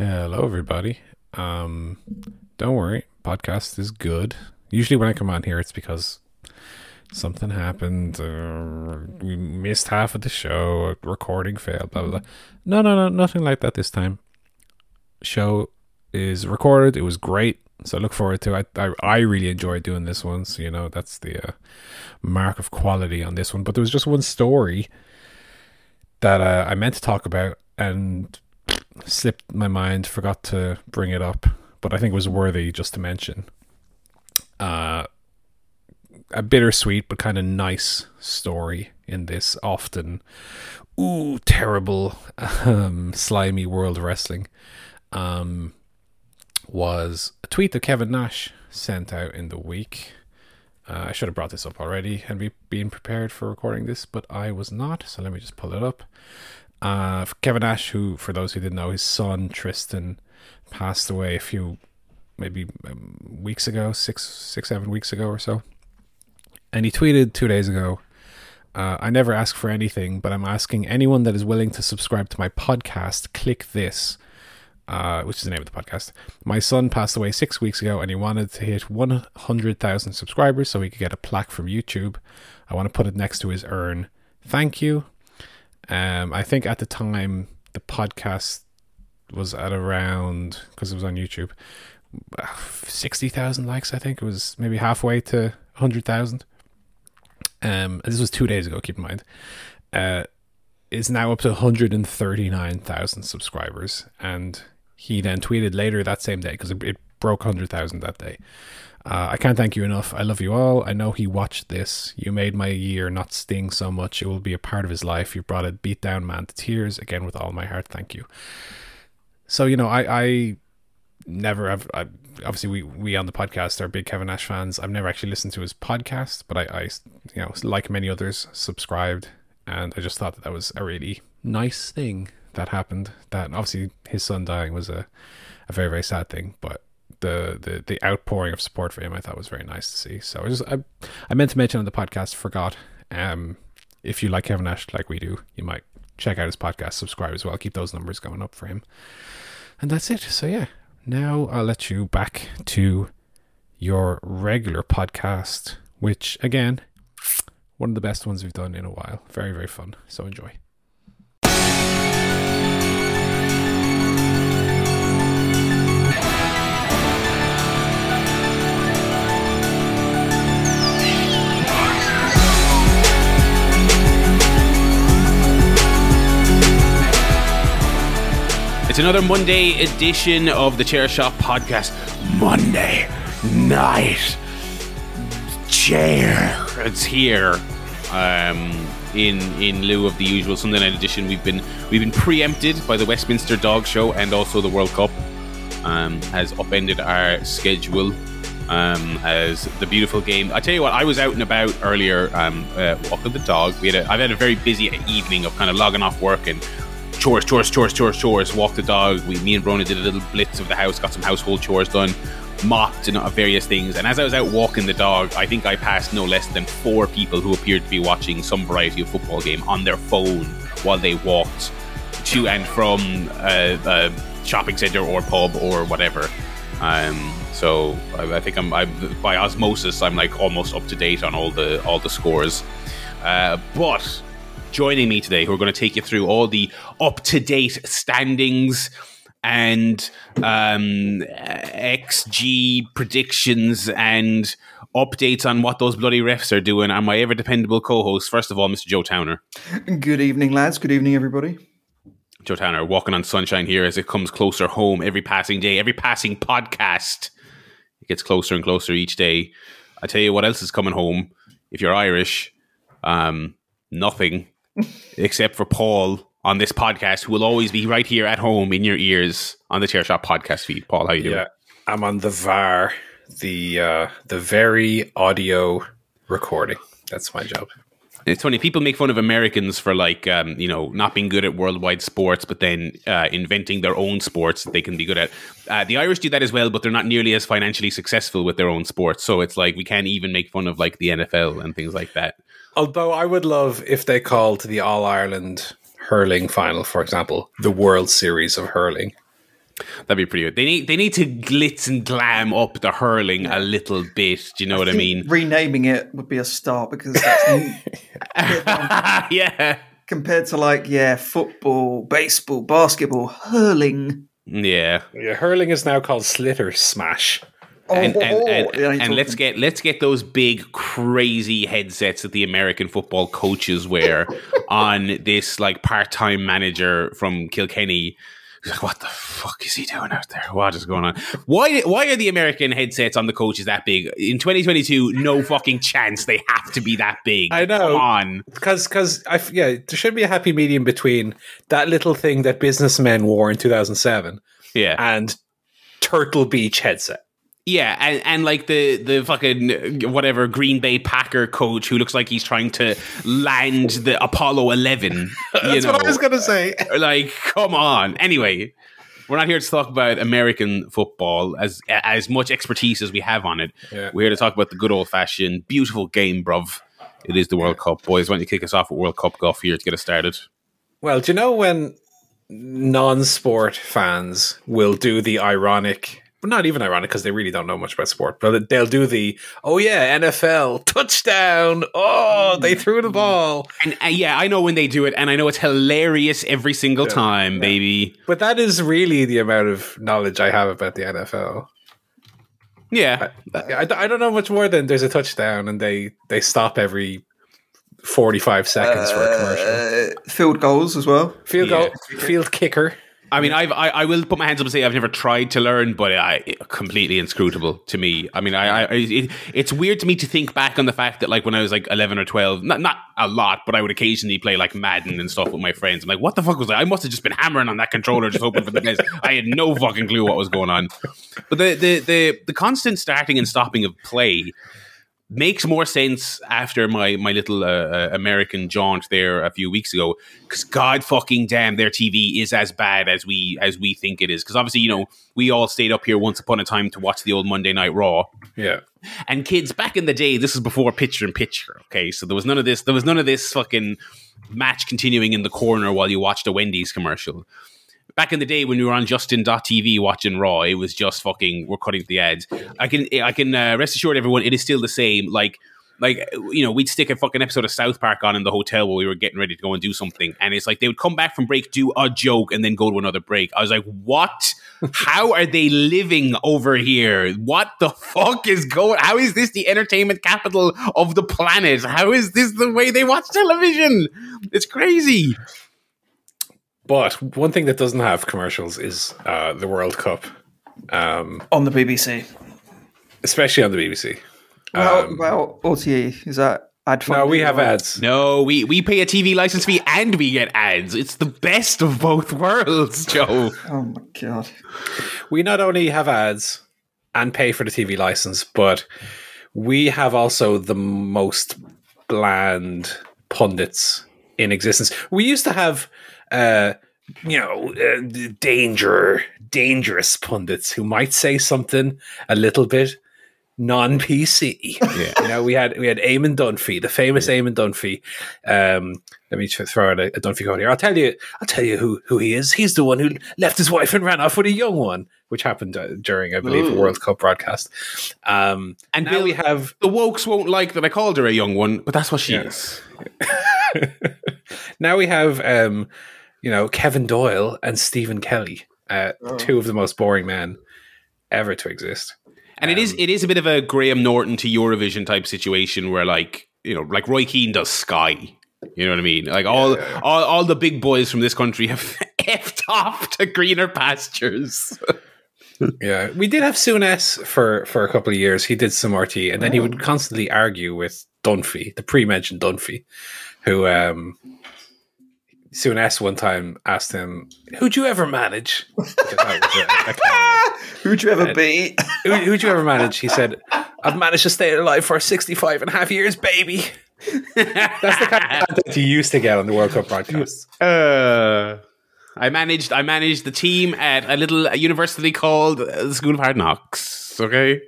Hello, everybody. Um, don't worry, podcast is good. Usually, when I come on here, it's because something happened. Uh, we missed half of the show. Recording failed. Blah blah. blah. No, no, no, nothing like that this time. Show is recorded. It was great. So I look forward to it. I, I really enjoyed doing this one. So, you know, that's the uh, mark of quality on this one. But there was just one story that uh, I meant to talk about and slipped my mind, forgot to bring it up, but I think it was worthy just to mention. Uh, a bittersweet but kind of nice story in this often, ooh, terrible, um, slimy world of wrestling. Um, was a tweet that Kevin Nash sent out in the week. Uh, I should have brought this up already and be been prepared for recording this, but I was not. So let me just pull it up. Uh, Kevin Nash, who, for those who didn't know, his son Tristan passed away a few, maybe um, weeks ago, six, six, seven weeks ago or so. And he tweeted two days ago. Uh, I never ask for anything, but I'm asking anyone that is willing to subscribe to my podcast, click this uh, which is the name of the podcast. My son passed away six weeks ago and he wanted to hit 100,000 subscribers so he could get a plaque from YouTube. I want to put it next to his urn. Thank you. Um, I think at the time the podcast was at around, because it was on YouTube, 60,000 likes, I think. It was maybe halfway to 100,000. Um, this was two days ago, keep in mind. Uh, is now up to 139,000 subscribers. And he then tweeted later that same day because it, it, broke 100,000 that day. Uh, I can't thank you enough. I love you all. I know he watched this. You made my year not sting so much. It will be a part of his life. You brought a beat down man to tears. Again, with all my heart, thank you. So, you know, I, I never have, I, obviously, we, we on the podcast are big Kevin Nash fans. I've never actually listened to his podcast, but I, I, you know, like many others, subscribed. And I just thought that that was a really nice thing that happened. That obviously his son dying was a, a very very sad thing, but the, the the outpouring of support for him I thought was very nice to see. So I just I, I meant to mention on the podcast, forgot. Um, if you like Kevin Nash like we do, you might check out his podcast, subscribe as well, keep those numbers going up for him. And that's it. So yeah, now I'll let you back to your regular podcast, which again, one of the best ones we've done in a while. Very very fun. So enjoy. Another Monday edition of the Chair Shot podcast. Monday night chair. It's here. Um, in in lieu of the usual Sunday night edition, we've been we've been preempted by the Westminster Dog Show and also the World Cup. Um, has upended our schedule. Um, as the beautiful game. I tell you what, I was out and about earlier, um, uh, walking the dog. We had a, I've had a very busy evening of kind of logging off work and chores, chores, chores, chores, chores. Walk the dog. We, me and Brona did a little blitz of the house, got some household chores done, mopped and various things. And as I was out walking the dog, I think I passed no less than four people who appeared to be watching some variety of football game on their phone while they walked to and from a, a shopping center or pub or whatever. Um, so I, I think I'm, I'm, by osmosis, I'm like almost up to date on all the all the scores. Uh, but joining me today who are going to take you through all the up to date standings and um, XG predictions and updates on what those bloody refs are doing. And my ever dependable co host, first of all, Mr. Joe Towner. Good evening, lads. Good evening, everybody. Joe Towner, walking on sunshine here as it comes closer home every passing day, every passing podcast. It gets closer and closer each day. I tell you what else is coming home. If you're Irish, um, nothing except for Paul on this podcast, who will always be right here at home in your ears on the Chair Shot podcast feed. Paul, how you doing? Yeah, I'm on the VAR, the uh, the very audio recording. That's my job. It's funny. People make fun of Americans for like, um, you know, not being good at worldwide sports, but then uh, inventing their own sports that they can be good at. Uh, the Irish do that as well, but they're not nearly as financially successful with their own sports. So it's like we can't even make fun of like the NFL and things like that. Although I would love if they called the All Ireland hurling final, for example, the World Series of hurling. That'd be pretty good. They need they need to glitz and glam up the hurling a little bit. Do you know what I mean? Renaming it would be a start because that's yeah, compared to like yeah, football, baseball, basketball, hurling. yeah. Yeah, hurling is now called Slitter Smash. Oh, and and, oh, and, yeah, and let's get let's get those big crazy headsets that the American football coaches wear on this like part time manager from Kilkenny. He's like, what the fuck is he doing out there? What is going on? Why why are the American headsets on the coaches that big? In 2022, no fucking chance they have to be that big. I know. Come on. Because, because yeah, there should be a happy medium between that little thing that businessmen wore in 2007 Yeah. and Turtle Beach headset. Yeah, and, and like the the fucking whatever Green Bay Packer coach who looks like he's trying to land the Apollo Eleven. you know, what I was gonna say. like come on. Anyway, we're not here to talk about American football as as much expertise as we have on it. Yeah. We're here to talk about the good old fashioned, beautiful game, bruv. It is the World Cup, boys. Why don't you kick us off with World Cup golf here to get us started? Well, do you know when non-sport fans will do the ironic? Well, not even ironic because they really don't know much about sport, but they'll do the "Oh yeah, NFL touchdown! Oh, they threw the ball." And uh, yeah, I know when they do it, and I know it's hilarious every single time, baby. But that is really the amount of knowledge I have about the NFL. Yeah, I, I don't know much more than there's a touchdown and they they stop every 45 seconds for a commercial. Uh, field goals as well. Field yeah. goal, field kicker. I mean, I've, I I will put my hands up and say I've never tried to learn, but I completely inscrutable to me. I mean, I, I it, it's weird to me to think back on the fact that like when I was like eleven or twelve, not not a lot, but I would occasionally play like Madden and stuff with my friends. I'm like, what the fuck was that? I must have just been hammering on that controller, just hoping for the best. I had no fucking clue what was going on. But the the the the constant starting and stopping of play makes more sense after my my little uh, uh, American jaunt there a few weeks ago. Because God fucking damn, their TV is as bad as we as we think it is. Because obviously, you know, we all stayed up here once upon a time to watch the old Monday Night Raw. Yeah. And kids, back in the day, this is before picture in picture. Okay, so there was none of this. There was none of this fucking match continuing in the corner while you watched a Wendy's commercial. Back in the day when we were on Justin.tv watching Raw, it was just fucking we're cutting the ads. I can I can uh, rest assured everyone it is still the same. Like like you know we'd stick a fucking episode of South Park on in the hotel while we were getting ready to go and do something, and it's like they would come back from break, do a joke, and then go to another break. I was like, what? How are they living over here? What the fuck is going? How is this the entertainment capital of the planet? How is this the way they watch television? It's crazy. But one thing that doesn't have commercials is uh, the World Cup, um, on the BBC. especially on the BBC. Well, Um, well, RTE is that ad No, we have or- ads. No, we, we pay a TV license fee and we get ads. It's the best of both worlds, Joe. Oh my god! We not only have ads and pay for the TV license, but we have also the most bland pundits in existence. We used to have, uh, you know, uh, danger, dangerous pundits who might say something a little bit non-PC. Yeah. You know, we had we had Eamon Dunphy, the famous Eamon Dunphy. Um, let me throw out a, a Dunphy quote here. I'll tell you, I'll tell you who who he is. He's the one who left his wife and ran off with a young one, which happened uh, during, I believe, a World Cup broadcast. Um, And now Bill- we have The wokes won't like that I called her a young one, but that's what she Yeah. is. now we have um, you know Kevin Doyle and Stephen Kelly, uh, Oh. two of the most boring men ever to exist. And it is it is a bit of a Graham Norton to Eurovision type situation where like you know like Roy Keane does Sky. You know what I mean? Like all all, all the big boys from this country have effed off to greener pastures. Yeah, we did have Souness for for a couple of years. He did some RT, and then he would constantly argue with Dunphy, the pre-mentioned Dunphy, who um Souness one time asked him, "Who'd you ever manage?" Which I thought was a- a clever- Who'd you ever beat? Who, who'd you ever manage? He said, I've managed to stay alive for 65 and a half years, baby. That's the kind of content you used to get on the World Cup broadcasts. Uh, I managed I managed the team at a little university called uh, the School of Hard Knocks. Okay.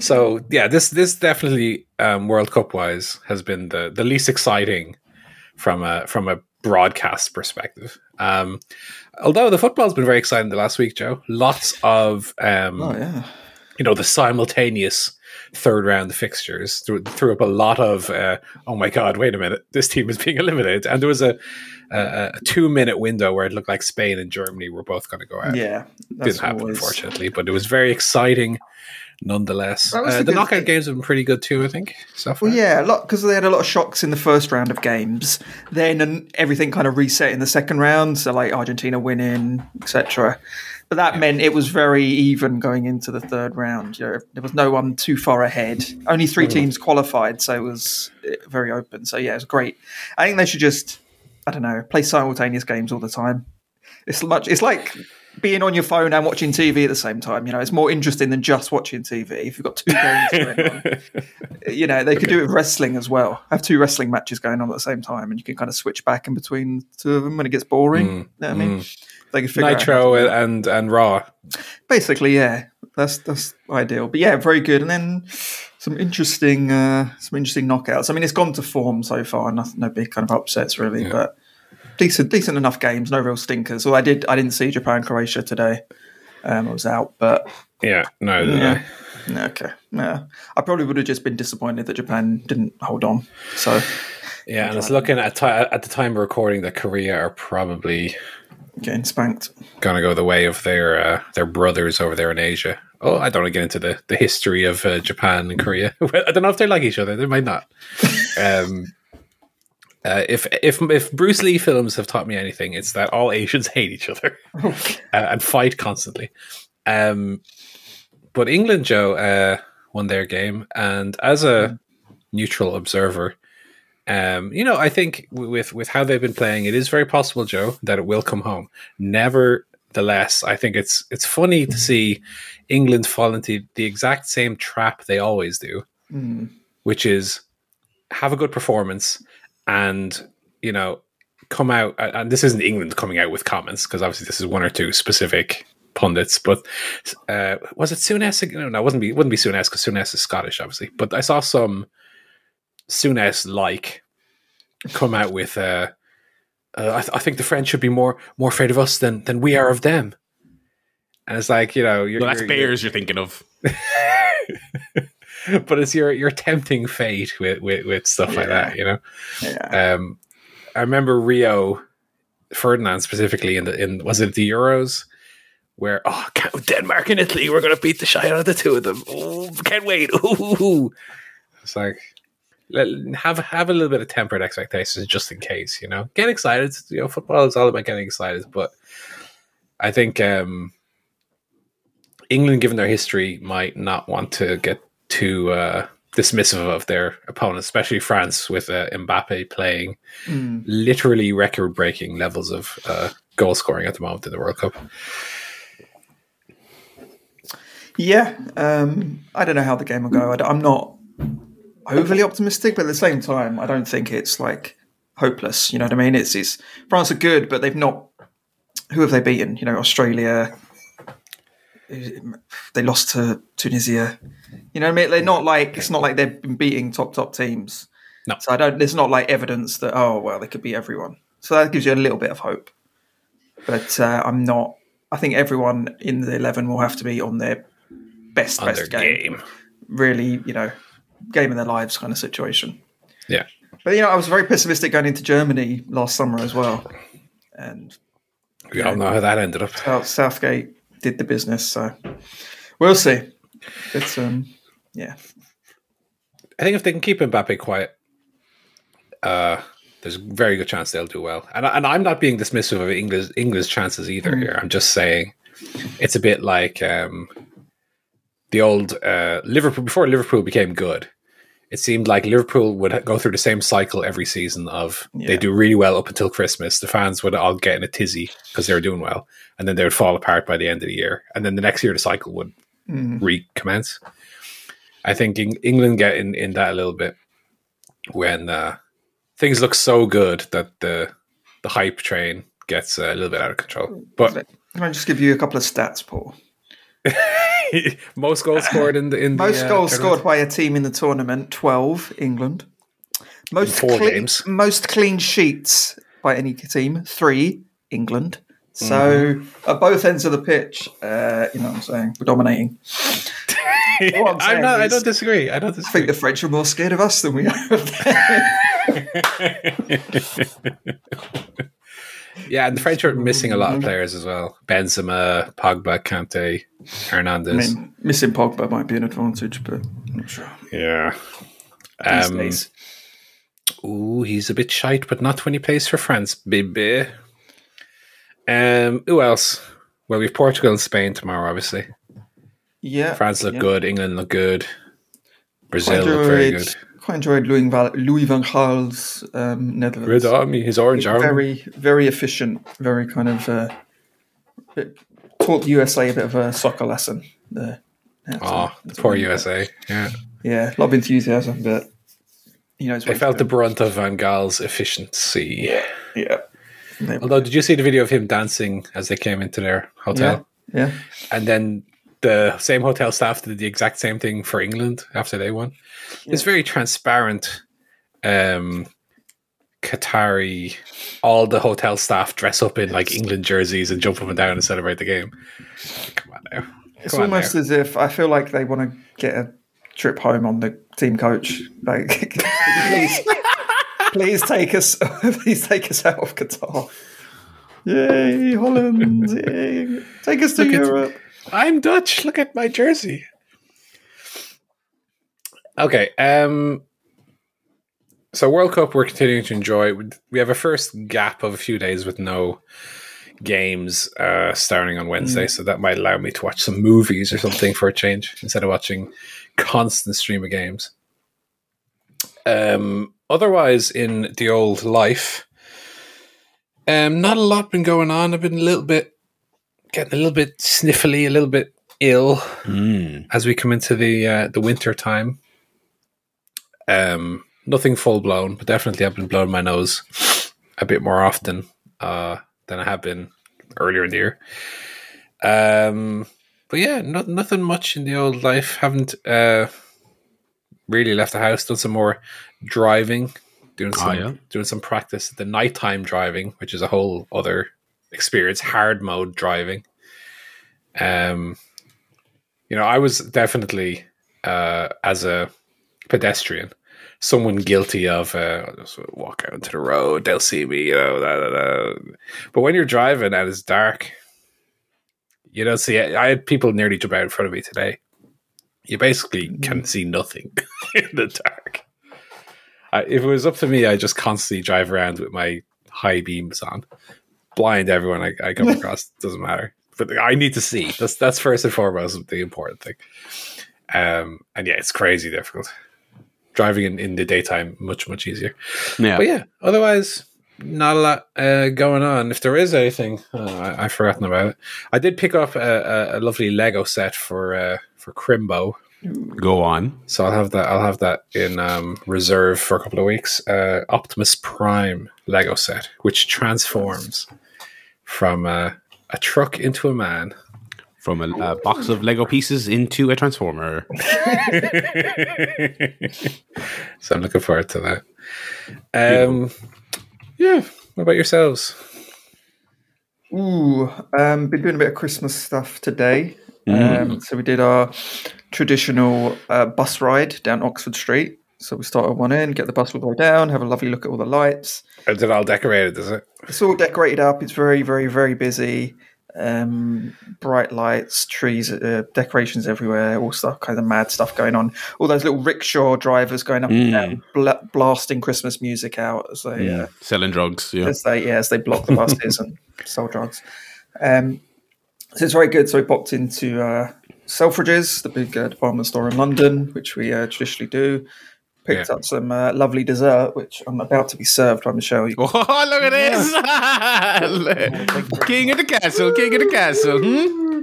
So yeah, this this definitely um, World Cup wise has been the, the least exciting from a from a broadcast perspective. Um, Although the football's been very exciting the last week, Joe. Lots of um, Oh yeah. you know the simultaneous third round fixtures threw, threw up a lot of uh, oh my god wait a minute this team is being eliminated and there was a a, a two minute window where it looked like Spain and Germany were both going to go out Yeah. That's didn't happen always- unfortunately but it was very exciting nonetheless uh, the knockout thing. games have been pretty good too I think so far Well, yeah, a lot because they had a lot of shocks in the first round of games. Then and everything kind of reset in the second round. So like Argentina winning, etc. But that meant it was very even going into the third round. You know, there was no one too far ahead. Only three teams qualified, so it was uh, very open. So yeah, it was great. I think they should just, I don't know, play simultaneous games all the time. It's much. It's like being on your phone and watching TV at the same time. You know, it's more interesting than just watching TV. If you've got two games going on, you know, they could do it with wrestling as well. Have two wrestling matches going on at the same time, and you can kind of switch back in between two of them when it gets boring. you know what I mean, they could figure out Nitro that. and and Raw Basically, yeah, that's that's ideal. But yeah, very good. And then some interesting, uh, some interesting knockouts. I mean, it's gone to form so far. Nothing, no big kind of upsets really, but decent, decent enough games. No real stinkers. Well, I did, I didn't see Japan Croatia today. Um, I was out, but yeah no yeah. Okay. Yeah. I probably would have just been disappointed that Japan didn't hold on. So yeah and it's looking at ti at the time of recording that Korea are probably getting spanked. going to go the way of their uh, their brothers over there in Asia. Oh, I don't want to get into the, the history of uh, Japan and Korea. I don't know if they like each other. They might not. um, uh, if if if Bruce Lee films have taught me anything, it's that all Asians hate each other uh, and fight constantly. Um, but England, Joe, uh, won their game, and as a neutral observer, um, you know, I think with with how they've been playing, it is very possible, Joe, that it will come home. Nevertheless, I think it's it's funny to see England fall into the exact same trap they always do, Mm. which is have a good performance and you know come out. and- this isn't England coming out with comments because obviously this is one or two specific pundits. But uh, was it Souness? No, no, it wasn't be it wouldn't be Souness because Souness is Scottish, obviously. But I saw some Souness like come out with. Uh, uh, I, th- I think the French should be more more afraid of us than than we are of them. And it's like you know, Well, that's you're- you're- Bears you're thinking of. but it's your your tempting fate with with, with stuff like that, you know. Yeah. Um, I remember Rio Ferdinand specifically in the in was it the Euros where oh Denmark and Italy we're gonna beat the shit out of the two of them. Oh, can't wait. Ooh. It's like have have a little bit of tempered expectations just in case, you know. Get excited. You know, football is all about getting excited, but I think um, England, given their history, might not want to get too uh, dismissive of their opponents, especially France with uh, Mbappe playing Mm. literally record-breaking levels of uh, goal scoring at the moment in the World Cup. Yeah. Um, I don't know how the game will go. I am not overly optimistic, but at the same time, I don't think it's like hopeless. You know what I mean? It's, it's France are good, but they've not. Who have they beaten? You know, Australia. They lost to Tunisia. You know what I mean? They're not like it's not like they've been beating top top teams. No. So I don't. There's not like evidence that oh well they could beat everyone. So that gives you a little bit of hope. But uh, I'm not. I think everyone in the eleven will have to be on their best On best their game. game. Really, you know, game of their lives kind of situation. Yeah. But you know, I was very pessimistic going into Germany last summer as well, and We all know how that ended up. Southgate did the business. So we'll see. It's um, yeah, I think if they can keep Mbappe quiet, uh, there's a very good chance they'll do well. And, and I'm not being dismissive of England's, England's chances either here. I'm just saying it's a bit like um, the old uh, Liverpool, before Liverpool became good. It seemed like Liverpool would go through the same cycle every season of Yeah. they do really well up until Christmas. The fans would all get in a tizzy because they were doing well, and then they would fall apart by the end of the year. And then the next year, the cycle would recommence. I think Eng- England get in, in that a little bit when uh, things look so good that the the hype train gets a little bit out of control. But Can I just give you a couple of stats, Paul? most goals scored in the in Most the, uh, goals tournament? scored by a team in the tournament, twelve, England. Most four clean, games. Most clean sheets by any team, three, England. So at both ends of the pitch, uh, you know what I'm saying? We're dominating. I'm saying not. I don't disagree. I don't I think the French are more scared of us than we are of them. yeah, and the French are missing a lot of players as well. Benzema, Pogba, Kante, I Hernandez. mean, missing Pogba might be an advantage, but I'm not sure. yeah. Um. Ooh, he's a bit shite, but not when he plays for France, baby. Um, who else? Well, we've Portugal and Spain tomorrow, obviously. Yeah. France look yeah. good, England look good, Brazil look very good. quite enjoyed Louis Van, Louis Van Gaal's um, Netherlands. Red Army, his orange army. very, very efficient. Very kind of uh, taught the USA a bit of a soccer lesson there. That's Oh, all- the poor. USA. Yeah, Yeah, a lot of enthusiasm, but you know, they felt the brunt of Van Gaal's efficiency. yeah, They- Although, did you see the video of him dancing as they came into their hotel? yeah. And then the same hotel staff did the exact same thing for England after they won. It's very transparent. Um, Qatari, all the hotel staff dress up in like England jerseys and jump up and down and celebrate the game. Come on now. It's on almost now. as if I feel like they want to get a trip home on the team coach. Like, please, please take us, please take us out of Qatar. Yay, Holland! Yay. Take us to Look at- Europe. I'm Dutch. Look at my jersey. Okay. Um. So World Cup, we're continuing to enjoy. We have a first gap of a few days with no games uh, starting on Wednesday, so that might allow me to watch some movies or something for a change instead of watching constant stream of games. Um. Otherwise, in the old life, um, not a lot been going on. I've been a little bit getting a little bit sniffly, a little bit ill Mm. as we come into the uh, the winter time. Um, nothing full blown, but definitely I've been blowing my nose a bit more often uh, than I have been earlier in the year. Um, but yeah, not, nothing much in the old life. Haven't uh, really left the house. Done some more driving, doing Ah, some yeah. doing some practice. The nighttime driving, which is a whole other experience. Hard mode driving. Um, you know, I was definitely uh, as a pedestrian, someone guilty of uh, just walk out into the road, they'll see me, you know. Da, da, da. But when you're driving and it's dark, you don't see it. I had people nearly jump out in front of me today. You basically can see nothing in the dark. I, if it was up to me, I just constantly drive around with my high beams on, blind everyone I, I come across. Doesn't matter, but I need to see. That's that's first and foremost the important thing. Um, and yeah, it's crazy difficult. Driving in, in the daytime much much easier. Yeah. But yeah, otherwise not a lot uh, going on. If there is anything, oh, I, I've forgotten about it. I did pick up a, a, a lovely Lego set for uh, for Crimbo, Go on. so I'll have that. I'll have that in um, reserve for a couple of weeks. Uh, Optimus Prime Lego set, which transforms from uh, a truck into a man. From a, a box of Lego pieces into a transformer. so I'm looking forward to that. Um, yeah. What about yourselves? Ooh, um, been doing a bit of Christmas stuff today. Mm. Um, so we did our traditional uh, bus ride down Oxford Street. So we start at one end, get the bus all the way down, have a lovely look at all the lights. Is it all decorated? Is it? It's all decorated up. It's very, very, very busy. Um, bright lights, trees, uh, decorations everywhere, all stuff, kind of mad stuff going on. All those little rickshaw drivers going up and down, bla- blasting Christmas music out as they uh, Selling drugs. Yeah. as they yeah as they block the buses and sell drugs. Um, so it's very good. So we popped into uh, Selfridges, the big uh, department store in London, which we uh, traditionally do. Picked Yeah. up some uh, lovely dessert, which I'm about to be served by Michelle. You- Oh, look at this! king of the castle, king of the castle. Hmm?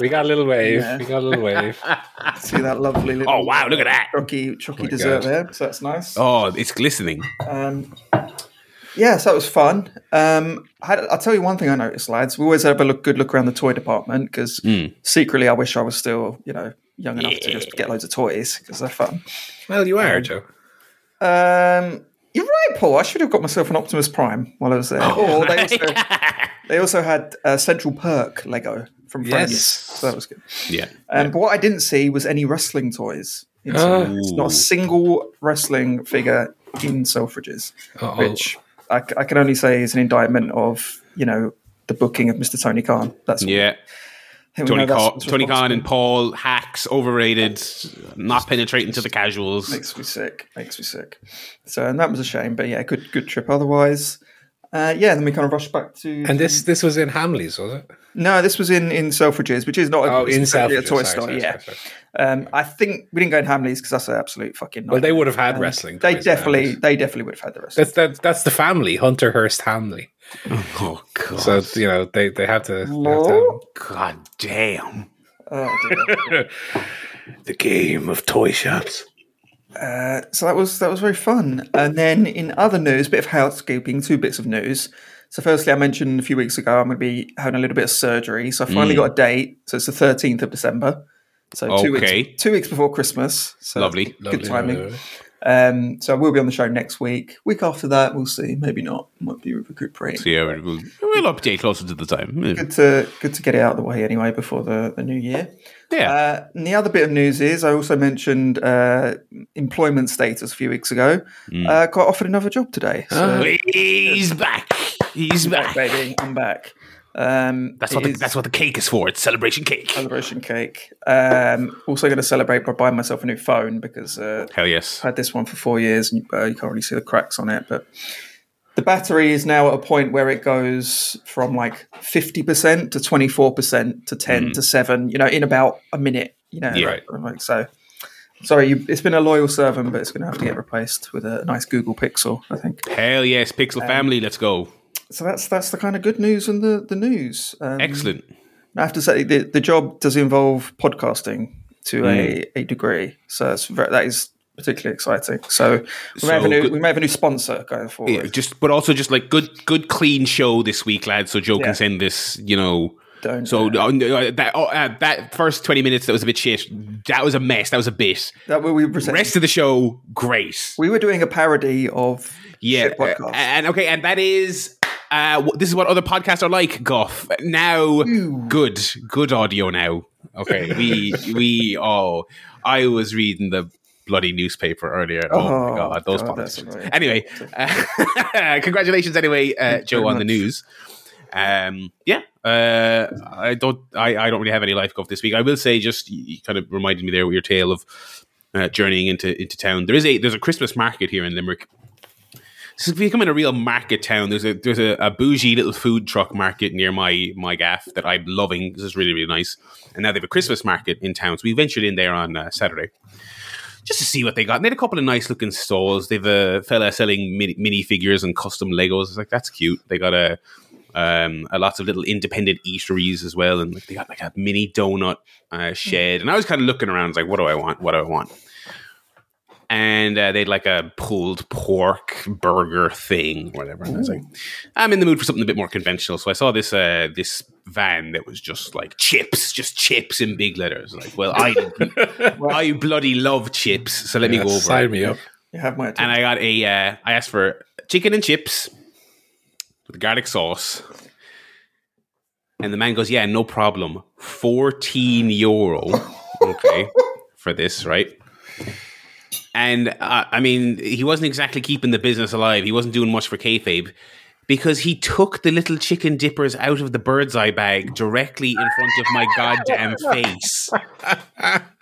we got a little wave. Yeah. We got a little wave. See that lovely little Oh, wow, look at that. chalky, chalky my dessert God. there. So that's nice. Oh, it's glistening. Um, yeah, so that was fun. Um, I, I'll tell you one thing I noticed, lads. We always have a look, good look around the toy department because secretly I wish I was still, you know, young enough to just get loads of toys because they're fun. Well, you are, Joe. Um, you're right, Paul. I should have got myself an Optimus Prime while I was there. or they also, They also had uh, Central Perk Lego from France. Yes. So that was good. Yeah. Um, but what I didn't see was any wrestling toys. In Ah. Not a single wrestling figure in Selfridges, Uh-oh. which I, c- I can only say is an indictment of you know the booking of Mr. Tony Khan. That's. Yeah. I think we Tony, know Khan, Tony Khan and. Paul hacks overrated, not penetrating to the casuals. makes me sick. Makes me sick. So and that was a shame, but yeah, good good trip otherwise. Uh, yeah, then we kind of rushed back to. And this this was in Hamleys, was it? no, this was in in Selfridges, which is not a, Oh, it's in Selfridges. a toy Sorry, store. sorry, yeah, sorry, sorry. Um, I think we didn't go in Hamleys because that's an absolute fucking. Well, they would have had And wrestling. They definitely, Hamleys. they definitely would have had the rest. That's that. That's the family Hunter Hearst Hamley. Oh, God. So you know they they have to. they have to God damn. Oh, the game of toy shops. Uh, so that was that was very fun. And then in other news, a bit of housekeeping, two bits of news. So firstly, I mentioned a few weeks ago I'm going to be having a little bit of surgery. So I finally Mm. got a date. So it's the 13th of December. So two weeks two weeks before Christmas. So Lovely. good Lovely, timing. lovely. Um, so I will be on the show next week. Week after that, we'll see. Maybe not. Might be recuperating. So, yeah, we'll, we'll update closer to the time. Good to good to get it out of the way anyway before the, the new year. Yeah. Uh, and the other bit of news is I also mentioned uh, employment status a few weeks ago. Mm. Uh, got offered another job today. So, He's back. He's back. baby, I'm back. Um, That's what the, that's what the cake is for. It's celebration cake. celebration cake. Um, also going to celebrate by buying myself a new phone because uh, Hell yes. I've had this one for four years and uh, you can't really see the cracks on it. But the battery is now at a point where it goes from like 50% to 24% to 10 to 7, you know, in about a minute, you know. Yeah. Right. Like, so, sorry, you, it's been a loyal servant, but it's going to have to get replaced with a nice Google Pixel, I think. Hell yes. Pixel Um, family. Let's go. So that's that's the kind of good news and the, the news. Um, Excellent. I have to say the, the job does involve podcasting to a, a degree, so it's very, that is particularly exciting. So we may, have a new, good- we may have a new sponsor going forward. Yeah, just but also just like good good clean show this week, lads. So Joe Yeah. can send this, you know. Don't So uh, uh, that oh, uh, that first twenty minutes that was a bit shit. That was a mess. That was a bit. that we, we, present, Rest of the show, great. we were doing a parody of Yeah, uh, and okay, and that is uh, this is what other podcasts are like. Goff now, good, good audio now. Okay, we we oh, I was reading the bloody newspaper earlier. Oh, Oh, my god, those God, politicians. Anyway, uh, congratulations anyway, uh, Joe, on the news. Um, yeah, uh, I don't, I, I don't really have any life golf this week. I will say, just you kind of reminded me there with your tale of uh, journeying into into town. There is a there's a Christmas market here in Limerick. This is becoming a real market town. There's a there's a, a bougie little food truck market near my my gaff that I'm loving. This is really really nice. And now they have a Christmas market in town. So we ventured in there on uh, Saturday just to see what they got. And they had a couple of nice looking stalls. They've a fella selling mini, mini figures and custom Legos. It's like that's cute. They got a um, a lots of little independent eateries as well, and like, they got like a mini donut uh, shed. And I was kind of looking around, like, what do I want? What do I want? And uh, they had like a pulled pork burger thing, whatever. And I was like, I'm in the mood for something a bit more conventional. So I saw this uh, this van that was just like chips, just chips in big letters. Like, well, I I bloody love chips, so let me go over. sign me up. you have my And. I got a, uh, I asked for chicken and chips with garlic sauce. And the man goes, yeah, no problem. 14 euro. Okay. for this, right? And uh, I mean, he wasn't exactly keeping the business alive. He wasn't doing much for kayfabe because he took the little chicken dippers out of the Birds Eye bag directly in front of my goddamn face.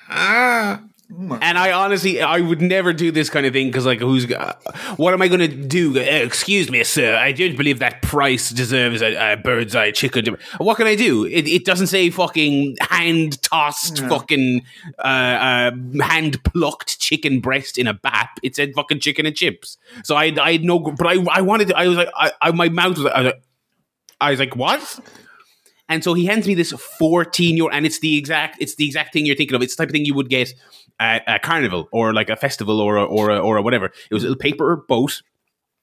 And I honestly, I would never do this kind of thing because, like, who's, uh, what am I going to do? Uh, excuse me, sir, I don't believe that price deserves a, a Birds Eye chicken. What can I do? It, it doesn't say fucking hand tossed, fucking uh, uh, hand plucked chicken breast in a bap. It said fucking chicken and chips. So I, I had no, but I, I wanted to, I was like, I, I my mouth was, I was like, I was like, what? And so he hands me this 14 euro, and it's the exact it's the exact thing you're thinking of. It's the type of thing you would get a carnival or like a festival or a, or a, or a whatever. It was a little paper boat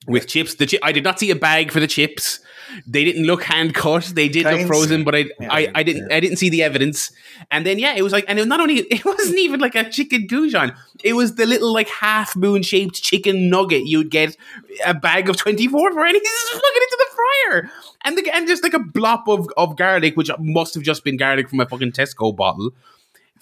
with chips. The chi- I did not see a bag for the chips. They didn't look hand cut. They did look frozen, but I, Yeah. I I didn't I didn't see the evidence. And then yeah, it was like, and it was not only it wasn't even like a chicken goujon. It was the little like half moon shaped chicken nugget you'd get a bag of twenty four for, and he's just looking into the fryer, and the, and just like a blop of, of garlic, which must have just been garlic from a fucking Tesco bottle.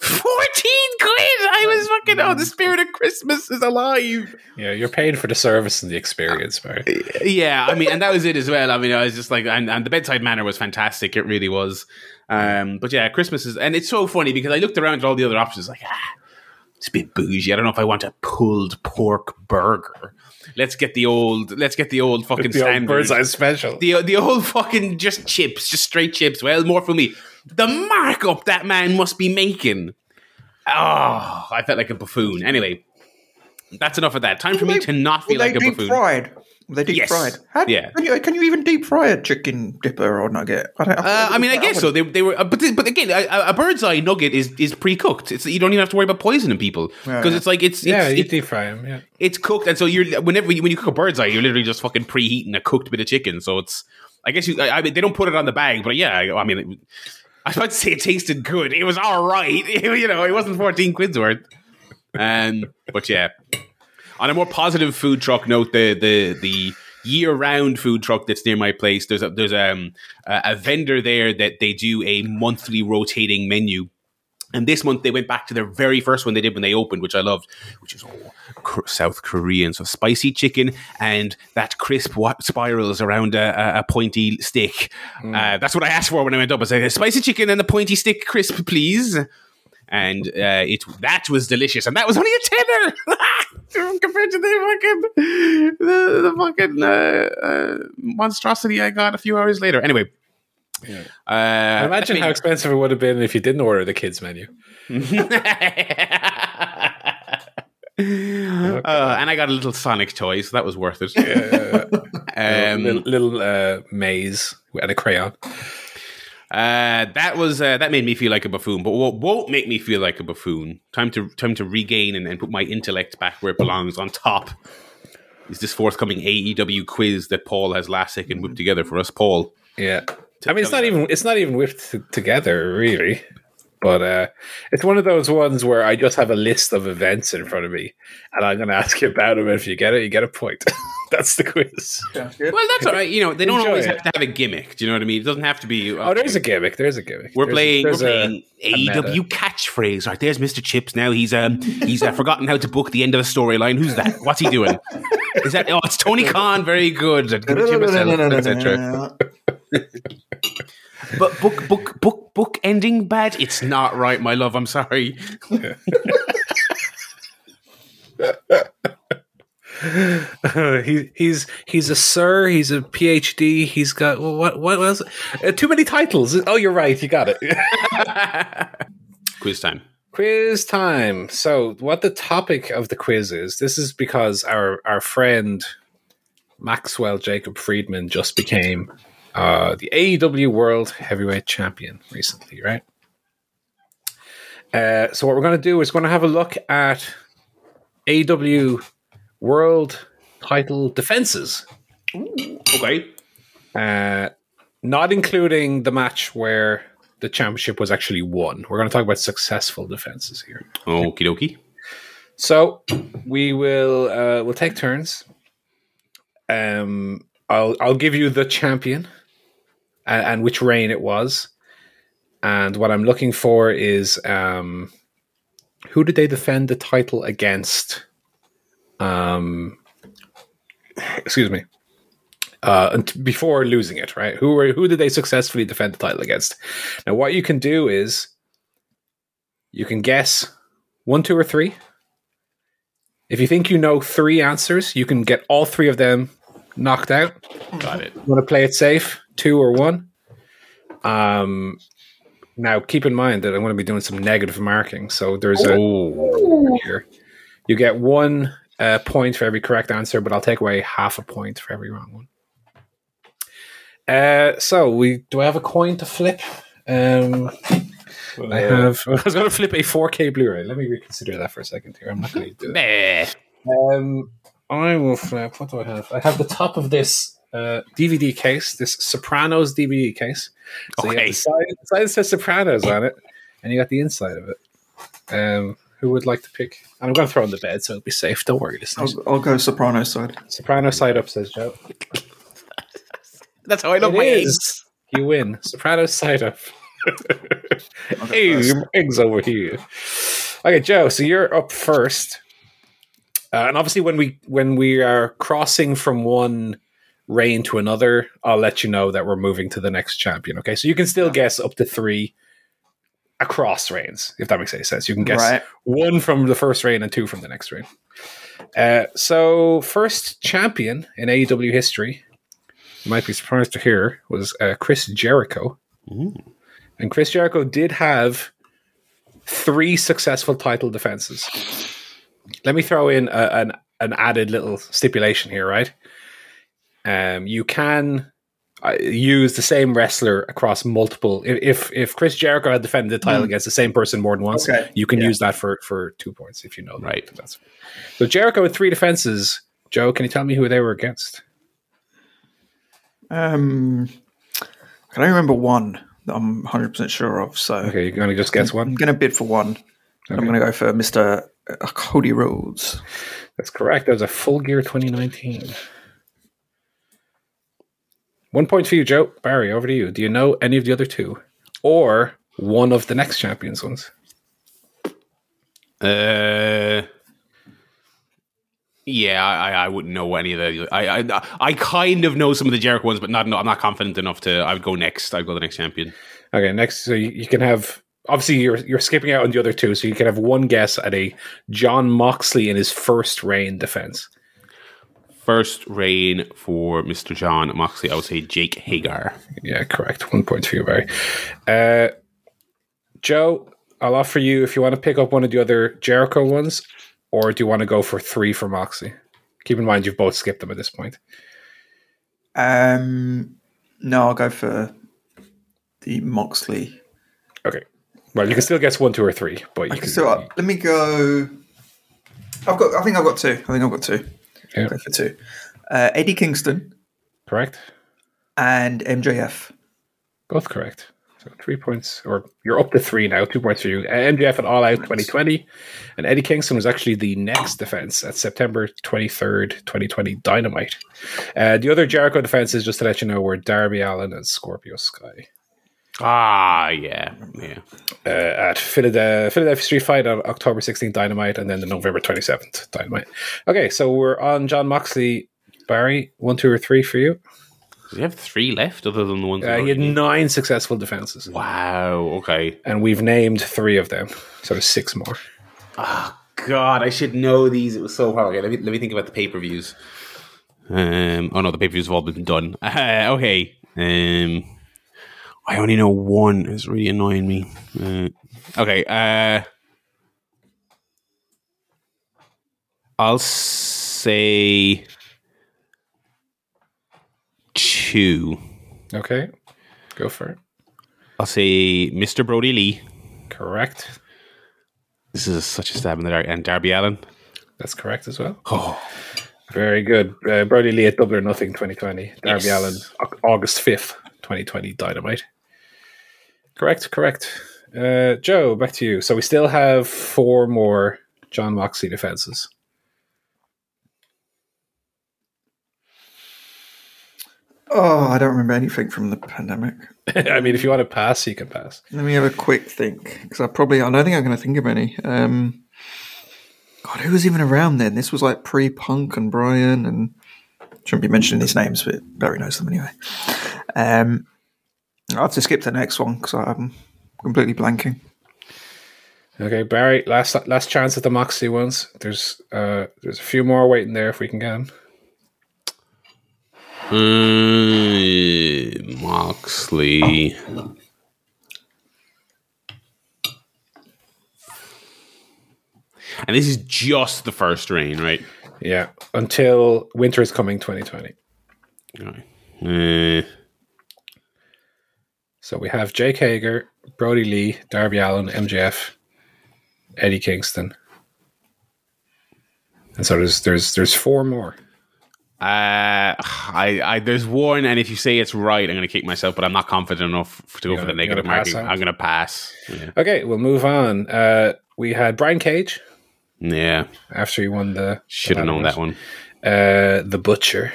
Fourteen quid! I was fucking oh, the spirit of Christmas is alive. Yeah, you're paying for the service and the experience, Barry. Yeah, I mean, and that was it as well. I mean, I was just like, and, and the bedside manner was fantastic. It really was. Um, but yeah, Christmas is, and it's so funny because I looked around at all the other options, like, ah, it's a bit bougie. I don't know if I want a pulled pork burger. Let's get the old, let's get the old fucking The old standard. Birds Eye special. The, the old fucking just chips, just straight chips. Well, more for me. The markup that man must be making. Oh, I felt like a buffoon. Anyway, that's enough of that. Time for me to not feel Were like they a deep buffoon. fried? Were they deep Yes. fried? How, Yeah. Can you, can you even deep fry a chicken dipper or nugget? I, don't, Uh, I mean, I guess so. They, they were, uh, but but again, a, a Birds Eye nugget is is pre cooked. It's you don't even have to worry about poisoning people because yeah. it's like it's yeah, it's, you it's, deep fry them. Yeah. it's cooked, and so you're whenever you, when you cook a Birds Eye, you're literally just fucking preheating a cooked bit of chicken. So it's I guess you. I, I mean, they don't put it on the bag, but yeah, I, I mean. I was about to say it tasted good. It was all right. you know, it wasn't 14 quid's worth. Um, but yeah, on a more positive food truck note, the the the year round food truck that's near my place, there's a there's um, a, a vendor there that they do a monthly rotating menu. And this month they went back to their very first one they did when they opened, which I loved, which is oh, South Korean. So spicy chicken and that crisp wa- spirals around a, a, pointy stick. Uh, that's what I asked for when I went up. I said, spicy chicken and a pointy stick crisp, please. And uh, it that was delicious, and that was only a tenner compared to the fucking the, the fucking uh, uh, monstrosity I got a few hours later. Anyway, uh, Imagine how expensive it would have been if you didn't order the kids menu. Uh, and I got a little Sonic toy, so that was worth it. um, little little uh, maze and a crayon. uh, that was uh, that made me feel like a buffoon. But what won't make me feel like a buffoon? Time to time to regain and, and put my intellect back where it belongs. On top is this forthcoming AEW quiz that Paul has last second whipped together for us. Paul, Yeah, I mean it's not even it's not even whipped t- together really, but uh, it's one of those ones where I just have a list of events in front of me, and I'm going to ask you about them. And if you get it, you get a point. That's the quiz. Sounds good. well, that's all right. You know, they don't Enjoy always it. have to have a gimmick. Do you know what I mean? It doesn't have to be. Oh, there's a gimmick. There's a gimmick. We're There's- playing. there's we're a- playing AEW catchphrase. Right there's Mr. Chips. Now he's um he's uh, forgotten how to book the end of the storyline. Who's that? What's he doing? Is that? Oh, it's Tony Khan. Very good. Give it to myself, etc. But book book book book ending bad. It's not right, my love. I'm sorry. he, he's he's a sir. He's a PhD. He's got what what was it? Uh, too many titles. Oh, you're right. You got it. Quiz time. quiz time. So, what the topic of the quiz is? This is because our our friend Maxwell Jacob Friedman just became uh, the AEW World Heavyweight Champion recently, right? Uh, so, what we're going to do is going to have a look at AEW World Title defenses Okay. uh, not including the match where the championship was actually won. We're going to talk about successful defenses here. Okie dokie. So we will uh, we'll take turns. Um, I'll I'll give you the champion and, and which reign it was, and what I'm looking for is um, who did they defend the title against? Um, excuse me. Uh, and before losing it, right? Who were who did they successfully defend the title against? Now, what you can do is you can guess one, two, or three. If you think you know three answers, you can get all three of them knocked out. Got it. You want to play it safe, two or one. Um, now keep in mind that I'm going to be doing some negative marking. So there's a Oh. here. You get one uh, point for every correct answer, but I'll take away half a point for every wrong one. Uh, so we do I have a coin to flip? Um, I have. I was going to flip a 4K Blu-ray. Let me reconsider that for a second here. I'm not going to do it. Meh. Um, I will flip. What do I have? I have the top of this uh, DVD case, this Sopranos DVD case. So you have Okay. the side, the side that says Sopranos on it, and you got the inside of it. Um, who would like to pick? And I'm going to throw it on the bed, so it'll be safe. Don't worry, listeners. I'll, I'll go soprano side. Soprano side up says Joe. That's how I love It my is. eggs. You win. Sopranos side up. I'll hey, first. eggs over here. Okay, Joe. So you're up first, uh, and obviously when we when we are crossing from one reign to another, I'll let you know that we're moving to the next champion. Okay, so you can still guess up to three across reigns, if that makes any sense. You can guess Right. one from the first reign and two from the next reign. Uh, so first champion in AEW history, you might be surprised to hear, was uh, Chris Jericho. And Chris Jericho did have three successful title defenses. Let me throw in a, an an added little stipulation here, right? Um, you can uh, use the same wrestler across multiple. If if, if Chris Jericho had defended the title against the same person more than once, Okay. you can Yeah. use that for for two points if you know that. Right. That's so Jericho with three defenses. Joe, can you tell me who they were against? Um, can I remember one that I'm 100% sure of. So Okay, you're going to just guess one. I'm going to bid for one. I'm going to go for Mr. uh, Cody Rhodes. That's correct. That was a full gear 2019. One point for you, Joe. Barry, over to you. Do you know any of the other two? Or one of the next champions ones? Uh, yeah, I, I wouldn't know any of the. I, I I kind of know some of the Jericho ones, but not. I'm not confident enough to. I would go next. I'd go the next champion. Okay, next. So you, you can have. Obviously, you're you're skipping out on the other two, so you can have one guess at a Jon Moxley in his first reign defense. First reign for Mr. Jon Moxley. I would say Jake Hager. Yeah, correct. One point for you, Barry. Uh, Joe, I'll offer you if you want to pick up one of the other Jericho ones, or do you want to go for three for Moxley? Keep in mind you've both skipped them at this point. Um, no, I'll go for the Moxley. Okay. Well, you can still guess one, two, or three, but you Okay, can. so uh, let me go. I've got. I think I've got two. I think I've got two. Yeah. Go for two. Uh, Eddie Kingston correct. and MJF. Both correct. So three points, or you're up to three now. Two points for you. Uh, MJF at All Out 2020, and Eddie Kingston was actually the next defense at September 23rd, 2020 Dynamite. Uh, the other Jericho defenses, just to let you know, were Darby Allin and Scorpio Sky. Ah, yeah, yeah. uh, at Philadelphia, Philadelphia Street Fight on October 16th Dynamite and then the November 27th Dynamite. Okay, so we're on Jon Moxley. Barry, one, two, or three for you. Does he have three left other than the ones? Uh, he had nine successful defenses, wow. Okay. and we've named three of them. So there's six more. God, I should know these. It was so hard. Okay, let me let me think about the pay per views. Um. Oh no, the pay per views have all been done. Uh, okay. Um. I only know one. It's really annoying me. Uh, okay. Uh. I'll say two. Okay, go for it. I'll say Mr. Brodie Lee. Correct. This is such a stab in the dark. And Darby Allin. That's correct as well. Oh, Very good. Uh, Brodie Lee at Double or Nothing 2020. Darby Yes. Allin, August 5th, 2020 Dynamite. Correct, correct. Uh, Joe, back to you. So we still have four more Jon Moxley defenses. Oh, I don't remember anything from the pandemic. I mean, if you want to pass, you can pass. Let me have a quick think because I probably I don't think I'm going to think of any. Um, God, who was even around then? This was like pre-Punk and Bryan, and shouldn't be mentioning these names, but Barry knows them anyway. Um, I'll have to skip the next one because I'm completely blanking. Okay, Barry, last last chance at the Moxley ones. There's uh, there's a few more waiting there if we can get them. Uh, Moxley. And this is just the first reign, right? Yeah, until winter is coming 2020. Okay. Uh, So we have Jake Hager, Brodie Lee, Darby Allin, MJF, Eddie Kingston, and so there's there's there's four more. uh, I, I, there's one, and if you say it's right, I'm going to kick myself, but I'm not confident enough to go You for the negative gonna marking. I'm going to pass. Yeah. Okay, we'll move on. Uh, we had Brian Cage yeah. after he won the Should have known that one. Uh, the Butcher,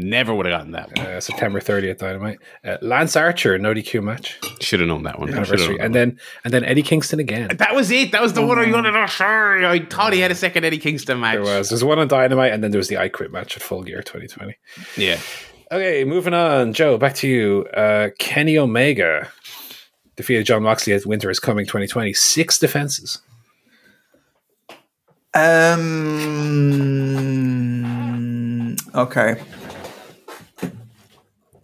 Never would have gotten that. uh, September 30th Dynamite. Uh, Lance Archer, no DQ match Should have known that one. Anniversary, known and that then and then Eddie Kingston again. that was it. That was the one I wanted to. Sorry, I thought he had a second Eddie Kingston match. There was there's one on Dynamite, and then there was the I Quit match at Full Gear 2020. Yeah. Okay, moving on. Joe, back to you. Uh, Kenny Omega defeated Jon Moxley at Winter is Coming 2020. Six defenses. Um. Okay.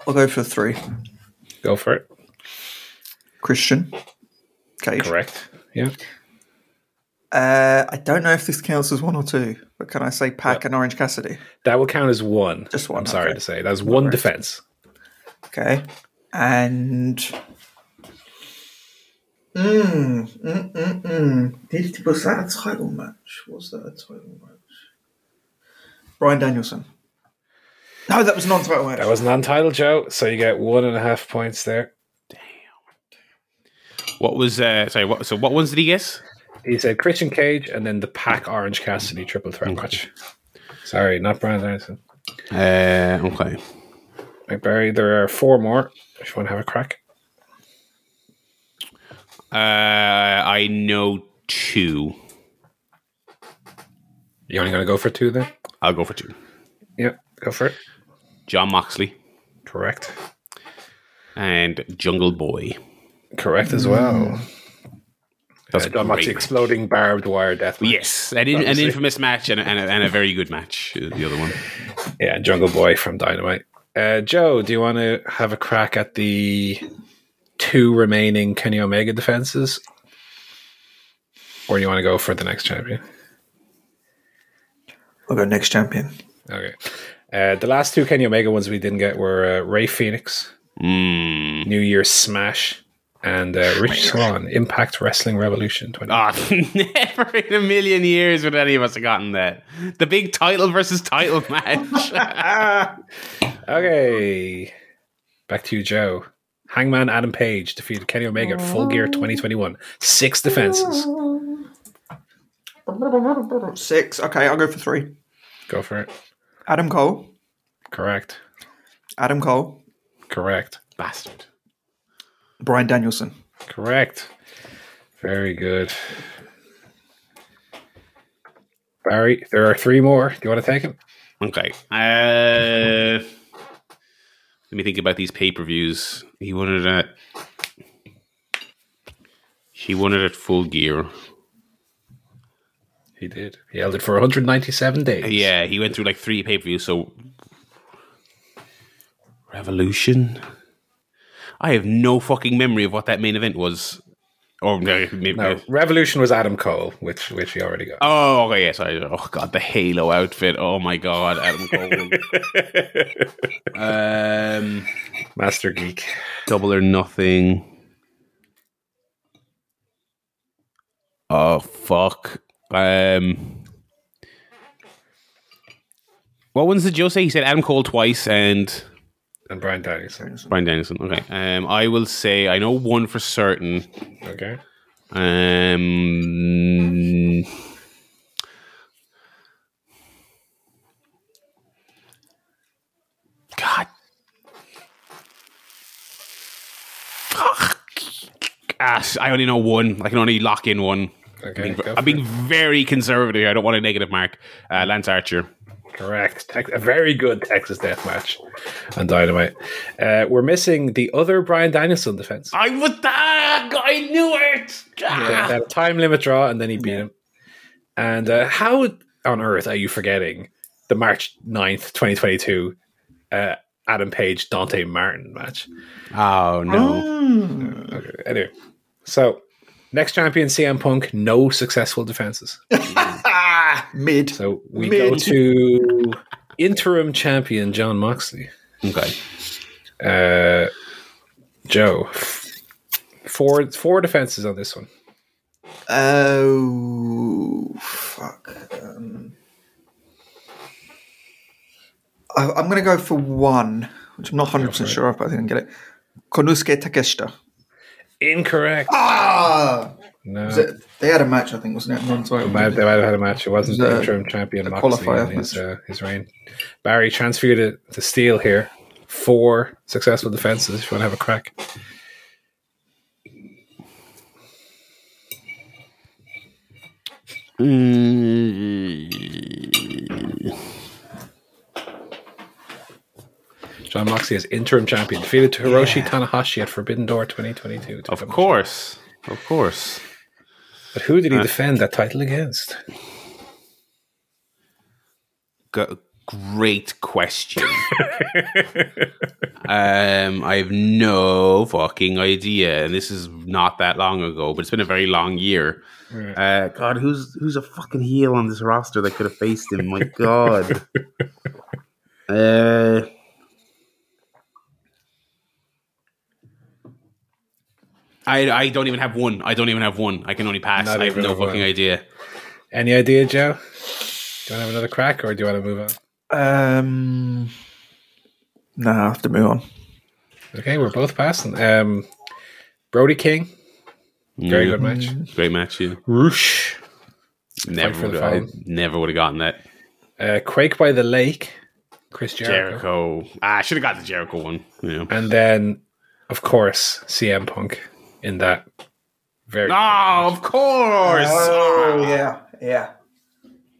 I'll go for three. Go for it. Christian. Cage. Correct. Yeah. Uh, I don't know if this counts as one or two, but can I say PAC and Orange Cassidy? That will count as one. Just one, I'm sorry okay. to say. That's one defense. Okay. And. Mm, mm, mm, mm. Did, was that a title match? Was that a title match? Bryan Danielson. No, that was a non-title match. That was non title, Joe. So you get one and a half points there. Damn. What was uh sorry, what so what ones did he guess? He said Christian Cage and then the PAC Orange Cassidy triple threat match. Sorry, not Bryan Danielson. Uh okay. Right, Barry, there are four more. If you want to have a crack. Uh I know two. You only going to go for two then? I'll go for two. Yeah, go for it. Jon Moxley Correct. and Jungle Boy. Correct as well. That's Uh, Jon Moxley great. exploding barbed wire death match. Yes, an, in, an infamous match and a, and, a, and a very good match. uh, The other one. Yeah, Jungle Boy from Dynamite. Uh, Joe, do you want to have a crack at the two remaining Kenny Omega defenses? Or do you want to go for the next champion? I'll go next champion. Okay. Uh, the last two Kenny Omega ones we didn't get were uh, Rey Fenix, Mm. New Year's Smash, and uh, Rich Swann, Impact Wrestling Revolution 20. Ah, never in a million years would any of us have gotten that. The big title versus title match. Okay. Back to you, Joe. Hangman Adam Page defeated Kenny Omega at Full Gear 2021. Six defenses. Six. Okay, I'll go for three. Go for it. Adam Cole. Correct. Adam Cole. Correct. Bastard. Bryan Danielson. Correct. Very good. Barry, there are three more. Do you want to take them? Okay. Uh, let me think about these pay per views. He won it at. He won it at full gear. He did. He held it for 197 days. Yeah, he went through like three pay per views. So, Revolution. I have no fucking memory of what that main event was. Or no, maybe. No, Revolution was Adam Cole, which which he already got. Oh, okay, yes. I, oh god, the Halo outfit. Oh my god, Adam Cole. um, Master Geek. double or nothing. Oh fuck. Um, what ones did Joe say? He said Adam Cole twice and And Bryan Danielson. Bryan Danielson. Okay. Um, I will say I know one for certain. Okay. Um, God. Fuck. Ah, I only know one. I can only lock in one. Okay. I'm being, I'm being very conservative. here. I don't want a negative mark. Uh, Lance Archer. Correct. Tex- a very good Texas death match on Dynamite. Uh, we're missing the other Bryan Danielson defense. I was ah, I knew it. They Ah. had a time limit draw and then he beat him. And uh, how on earth are you forgetting the March 9th, 2022 uh, Adam Page Dante Martin match? Oh no. Okay, anyway, so next champion CM Punk, no successful defenses. Mid. So we Mid. go to interim champion Jon Moxley. Okay. Uh, Joe, four four defenses on this one. Oh, fuck. Um, I, I'm going to go for one, which I'm not 100% sure of, but I think I can get it. Konosuke Takeshita. Incorrect. Ah! No, Was it- they had a match, I think, wasn't it? Non-title. They might, they might have had a match. It wasn't the interim champion a Moxley qualifier in his, uh, his reign. Barry transferred it to steal here. Four successful defenses. If you want to have a crack. Jon Moxley as interim champion. Defeated Hiroshi Yeah. Tanahashi at Forbidden Door 2022. Of become course, of course. But who did he Uh, defend that title against? G- great question. um, I have no fucking idea, and this is not that long ago, but it's been a very long year. Uh, God, who's who's a fucking heel on this roster that could have faced him? My God. uh, I I don't even have one. I don't even have one. I can only pass. Not I have no have one. fucking idea. Any idea, Joe? Do you want to have another crack or do you want to move on? Um, no, I have to move on. Okay, we're both passing. Um, Brody King. Very good match. Great match. Yeah. Rush. Never for the would I never would have gotten that. Uh, Quake by the Lake. Chris Jericho. Jericho. Ah, I should have got the Jericho one. Yeah. And then, of course, CM Punk in that very. Oh, of course. Oh, yeah, yeah.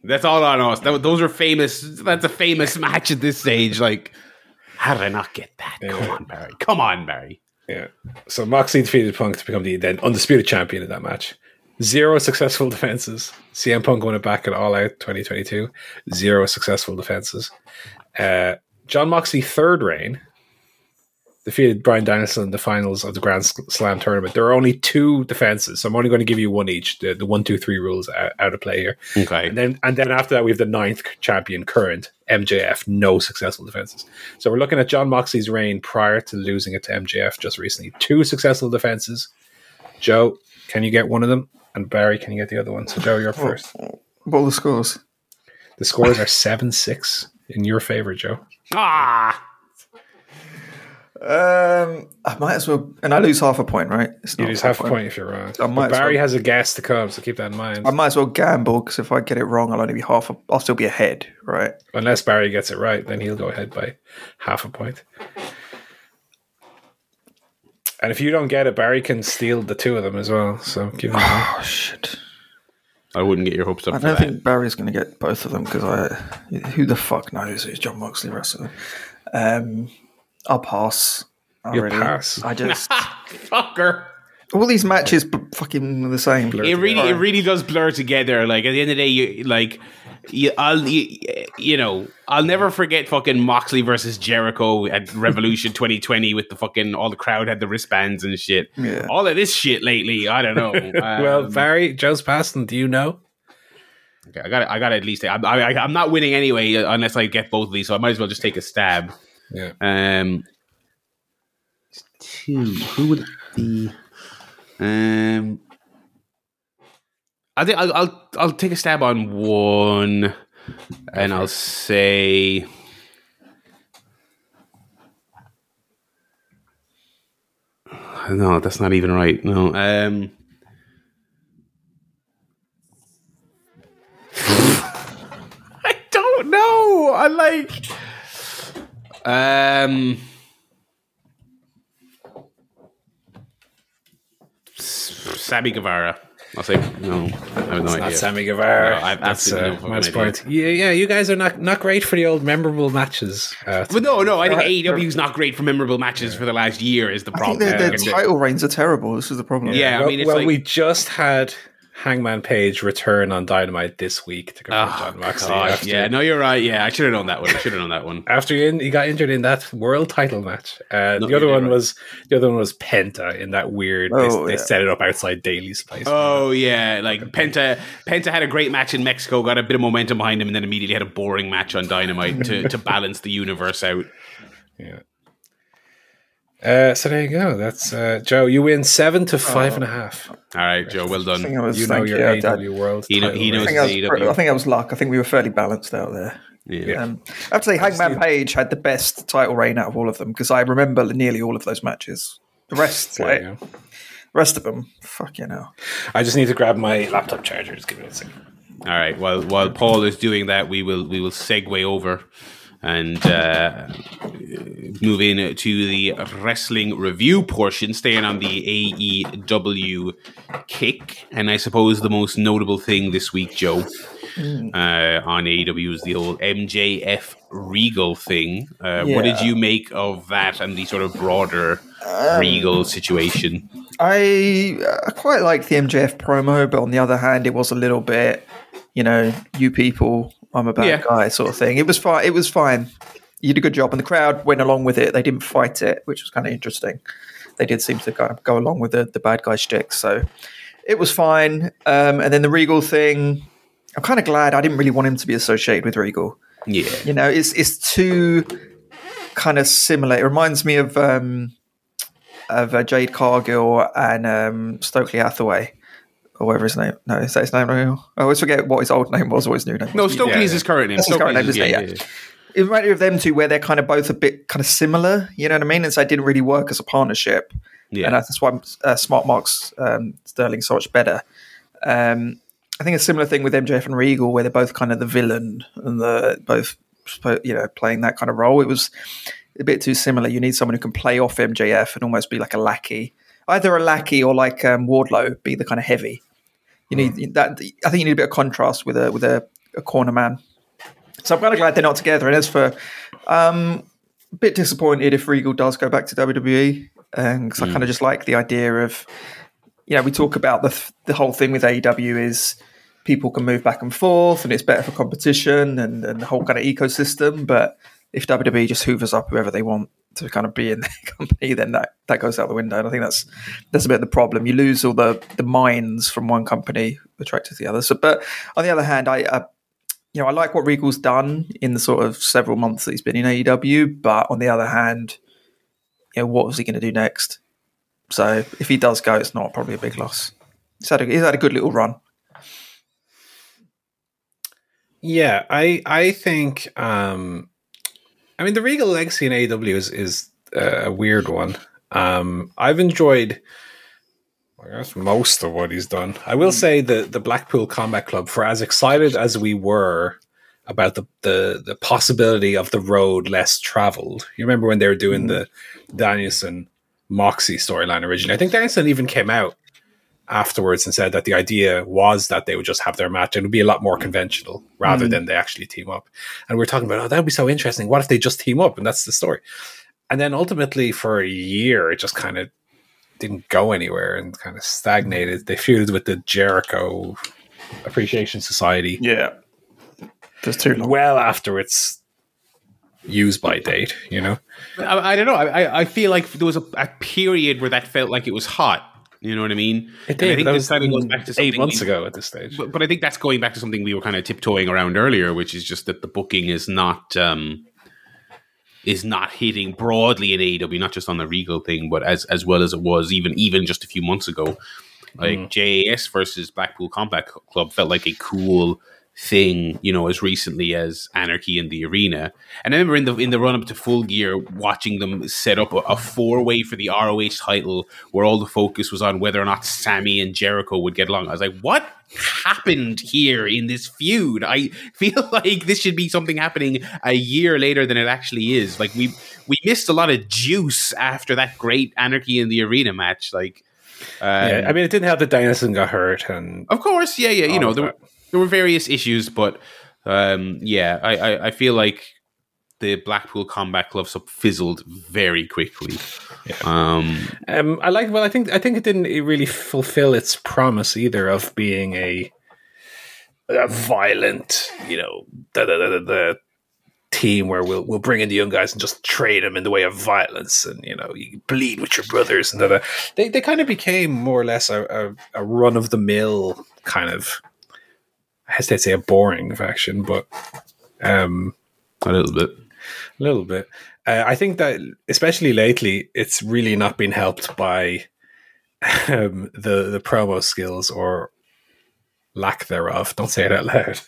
That's all on us. That, those are famous. That's a famous match at this stage. Like, how did I not get that? Come on, Barry. Come on, Barry. Yeah. So Moxley defeated Punk to become the then undisputed champion in that match. Zero successful defenses. CM Punk won it back at All Out 2022. Zero successful defenses. Uh, Jon Moxley third reign defeated Bryan Danielson in the finals of the Grand Slam tournament. There are only two defenses, so I'm only going to give you one each. The, the one, two, three rules out, out of play here. Okay. And then and then after that, we have the ninth champion, current MJF, no successful defenses. So we're looking at Jon Moxley's reign prior to losing it to MJF just recently. Two successful defenses. Joe, can you get one of them? And Barry, can you get the other one? So Joe, you're first. What are the scores? The scores are seven six in your favor, Joe. Ah. Um, I might as well, and I lose half a point, right? It's You lose half a point if you're wrong. I might But Barry well- has a guess to come, so keep that in mind. I might as well gamble because if I get it wrong, I'll only be half. A, I'll still be ahead, right? Unless Barry gets it right, then he'll go ahead by half a point. And if you don't get it, Barry can steal the two of them as well. So give him Oh shit! I wouldn't get your hopes up I don't that. think Barry's going to get both of them because I. Who the fuck knows who's Jon Moxley wrestler? Um, I'll pass. I You'll pass? I just Fucker. all these matches b- fucking the same. It really, it really does blur together. Like at the end of the day, you like, you, I'll, you, you know, I'll never forget fucking Moxley versus Jericho at Revolution 2020 with the fucking all the crowd had the wristbands and shit. Yeah. All of this shit lately, I don't know. well, Um, Barry, Joe's passing. Do you know? okay, I got, I got to at least. I'm, I, I'm not winning anyway uh, unless I get both of these, so I might as well just take a stab. Yeah. Um, two. Who would be? Um, I think I'll, I'll I'll take a stab on one, and I'll say. No, that's not even right. No. Um. I don't know. I like. Um. S- Sammy Guevara. I'll say no. I have no It's idea. not Sammy Guevara. No, I have That's absolutely uh, no fucking minus point. Yeah, yeah. You guys are not not great for the old memorable matches. Uh, But no, no, I think Right. AEW is not great for memorable matches for the last year. Is the I think problem? their, their title reigns are terrible. This is the problem. Yeah, I well, mean, it's well, like- we just had Hangman Page return on Dynamite this week to confront Oh, Jon Moxley. God, after, yeah, no, you're right. Yeah, I should have known that one. I should have known that one. after he, in, he got injured in that world title match. Uh, No, the other one right. was the other one was Penta in that weird. they- Oh, they, yeah. set it up outside Daily's place. Oh yeah, like Penta. Penta had a great match in Mexico, got a bit of momentum behind him, and then immediately had a boring match on Dynamite to, to balance the universe out. Yeah. Uh, so there you go. That's uh, Joe. You win seven to five and a half. All right, Joe, well I think done. I was. You know your you. I, AW World. He know- he knows I reign. think I, was, AEW. I think I was luck. I think we were fairly balanced out there. Yeah. Um, I have to say, Hangman Page had the best title reign out of all of them because I remember nearly all of those matches. The rest, There like, you go. Rest of them, fuck you know. I just need to grab my laptop charger. Just give me a second. All right. While while Paul is doing that, we will we will segue over and uh, move in to the wrestling review portion, staying on the AEW kick. And I suppose the most notable thing this week, Joe, uh, on AEW is the old MJF Regal thing. Uh, What did you make of that and the sort of broader Regal situation? I, I quite liked the MJF promo, but on the other hand, it was a little bit, you know, you people, I'm a bad Yeah. guy sort of thing. It was fine. It was fine. You did a good job, and the crowd went along with it. They didn't fight it, which was kind of interesting. They did seem to kind of go along with the, the bad guy shtick, so it was fine. Um, and then the Regal thing, I'm kind of glad. I didn't really want him to be associated with Regal. Yeah. You know, it's it's too kind of similar. It reminds me of um, of uh, Jade Cargill and um, Stokely Hathaway, or whatever his name. No, is that his name? now? I always forget what his old name was or his new name. No, was. Stokely Yeah, is his current name. That's his current name, isn't it? Yeah. It reminded me of them two, where they're kind of both a bit kind of similar. You know what I mean? And so it didn't really work as a partnership. Yeah. And that's why uh, Smart Marks um, Sterling so much better. Um, I think a similar thing with MJF and Regal, where they're both kind of the villain and the both you know playing that kind of role. It was a bit too similar. You need someone who can play off MJF and almost be like a lackey, either a lackey or like um, Wardlow, be the kind of heavy. You need that. I think you need a bit of contrast with a with a, a corner man. So I'm kind of glad they're not together. And as for um, a bit disappointed if Regal does go back to WWE, because I kind of just like the idea of, you know, we talk about the the whole thing with AEW is people can move back and forth, and it's better for competition and, and the whole kind of ecosystem. But if WWE just hoovers up whoever they want to kind of be in their company, then that, that goes out the window. And I think that's that's a bit of the problem. You lose all the the minds from one company attracted to the other. So, but on the other hand, I. Uh, you know, I like what Regal's done in the sort of several months that he's been in AEW, but on the other hand, you know, what was he going to do next? So if he does go, it's not probably a big loss. He's had a, he's had a good little run. Yeah, I I think um I mean the Regal legacy in AEW is is uh, a weird one. Um I've enjoyed I guess most of what he's done. I will say the the Blackpool Combat Club for as excited as we were about the the the possibility of the road less traveled. You remember when they were doing the Danielson Moxie storyline originally? I think Danielson even came out afterwards and said that the idea was that they would just have their match and it would be a lot more mm. conventional rather mm-hmm. than they actually team up. And we are talking about, oh, that would be so interesting. What if they just team up? And that's the story. And then ultimately, for a year, it just kind of didn't go anywhere and kind of stagnated. They feuded with the Jericho Appreciation Society Yeah. There's too long. well after its use by date, you know? I, I don't know. I, I- I feel like there was a, a period where that felt like it was hot. You know what I mean? It And I think this kind of goes back to eight months ago at this stage. But, but I think that's going back to something we were kind of tiptoeing around earlier, which is just that the booking is not um, is not hitting broadly in AEW, not just on the Regal thing, but as as well as it was even even just a few months ago. Like JAS versus Blackpool Combat Club felt like a cool thing, you know, as recently as Anarchy in the Arena. And I remember in the in the run up to Full Gear, watching them set up a, a four way for the ROH title, where all the focus was on whether or not Sammy and Jericho would get along. I was like, what happened here in this feud? I feel like this should be something happening a year later than it actually is. Like we we missed a lot of juice after that great Anarchy in the Arena match. Like. Um, yeah, I mean, it didn't help that Danielson got hurt and of course, yeah, yeah. You know, there. There were various issues, but um, yeah, I, I, I feel like the Blackpool Combat Club sub fizzled very quickly. Um, Um, I like. Well, I think I think it didn't really fulfill its promise either of being a, a violent, you know, the, team where we'll we'll bring in the young guys and just trade them in the way of violence, and you know, you bleed with your brothers, and da, da. they they kind of became more or less a, a, a run of the mill kind of. I hesitate to say a boring faction, but um, a little bit. a little bit. Uh, I think that, especially lately, it's really not been helped by um, the the promo skills or lack thereof. Don't say it out loud.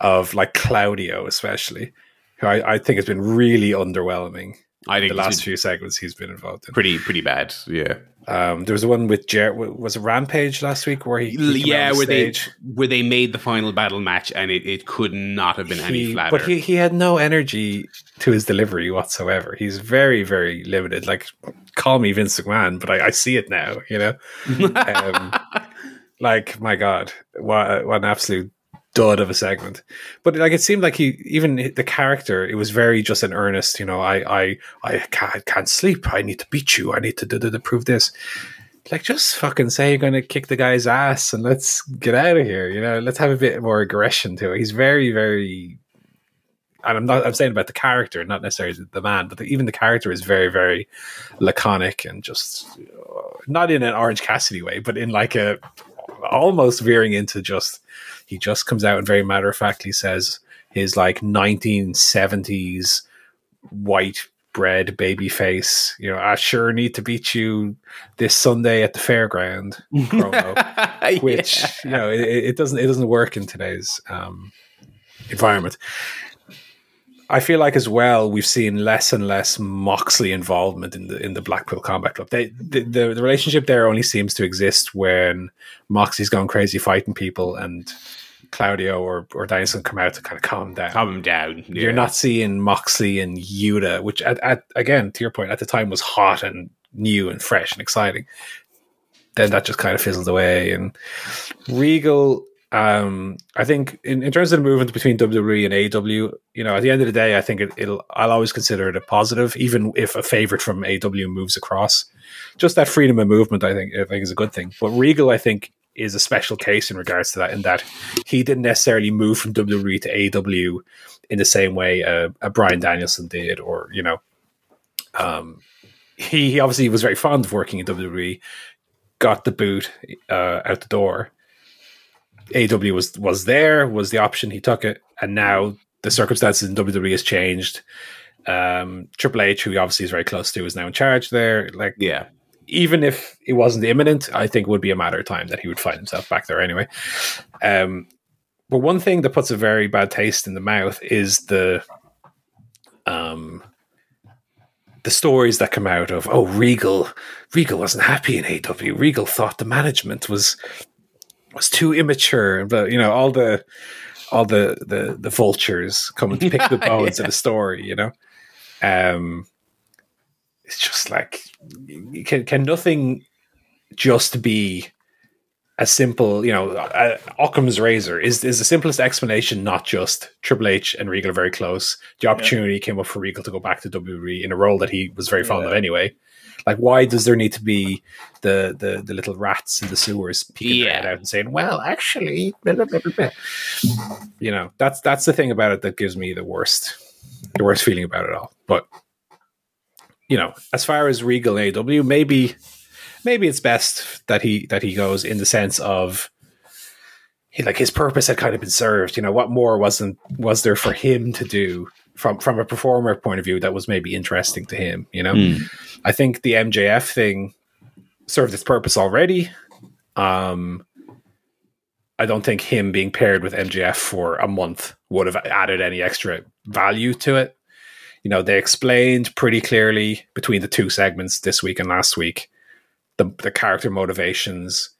Of like Claudio, especially, who I, I think has been really underwhelming. I think the last few segments he's been involved in. pretty pretty bad. Yeah, Um, there was the one with Jer- was it Rampage last week where he, he yeah, where stage. they where they made the final battle match, and it, it could not have been any He- flatter. but he, he had no energy to his delivery whatsoever. He's very very limited. Like call me Vince McMahon, but I, I see it now. You know, um, like my God, what, what an absolute dud of a segment. But like it seemed like he even the character, it was very just an earnest. You know, I I I can't, can't sleep. I need to beat you. I need to, do, to, prove this. Like just fucking say you're gonna kick the guy's ass and let's get out of here. You know, let's have a bit more aggression to it. He's very very. And I'm not. I'm saying about the character, not necessarily the man, but the, even the character is very, very laconic and just uh, not in an Orange Cassidy way, but in like a almost veering into just he just comes out and very matter of factly says his like 1970s white bread baby face you know i sure need to beat you this sunday at the fairground promo which Yeah. you know it, it doesn't it doesn't work in today's um, environment I feel like as well we've seen less and less Moxley involvement in the in the Blackpool Combat Club. They the, the, the relationship there only seems to exist when Moxley's gone crazy fighting people and Claudio or or Danielson come out to kind of calm down. calm him down. You're not seeing Moxley and Yuta, which at, at again to your point at the time was hot and new and fresh and exciting. Then that just kind of fizzled away. And Regal, um, I think in, in terms of the movement between WWE and AW, you know, at the end of the day, I think it, it'll I'll always consider it a positive, even if a favorite from AW moves across. Just that freedom of movement, I think, I think is a good thing. But Regal, I think, is a special case in regards to that, in that he didn't necessarily move from WWE to AW in the same way uh, a Bryan Danielson did, or you know, um, he, he obviously was very fond of working in WWE, got the boot uh, out the door. AW was was there, was the option, he took it, and now the circumstances in WWE has changed. Um, Triple H, who he obviously is very close to, is now in charge there. Like, Yeah. even if it wasn't imminent, I think it would be a matter of time that he would find himself back there anyway. Um, but one thing that puts a very bad taste in the mouth is the um the stories that come out of oh Regal Regal wasn't happy in AW. Regal thought the management was was too immature, but you know all the all the the the vultures coming to pick the bones of the story. You know, um, it's just like can can nothing just be a simple, you know, uh, Occam's razor is is the simplest explanation. Not just Triple H and Regal are very close. The opportunity came up for Regal to go back to WWE in a role that he was very fond of anyway. Like, why does there need to be the the, the little rats in the sewers peeking their Yeah. head out and saying, "Well, actually," blah, blah, blah." you know, that's that's the thing about it that gives me the worst the worst feeling about it all. But you know, as far as Regal AW, maybe maybe it's best that he that he goes in the sense of he, like his purpose had kind of been served. You know, what more wasn't was there for him to do from from a performer point of view that was maybe interesting to him? You know, Mm. I think the MJF thing served its purpose already. Um, I don't think him being paired with MJF for a month would have added any extra value to it. You know, they explained pretty clearly between the two segments this week and last week the the character motivations.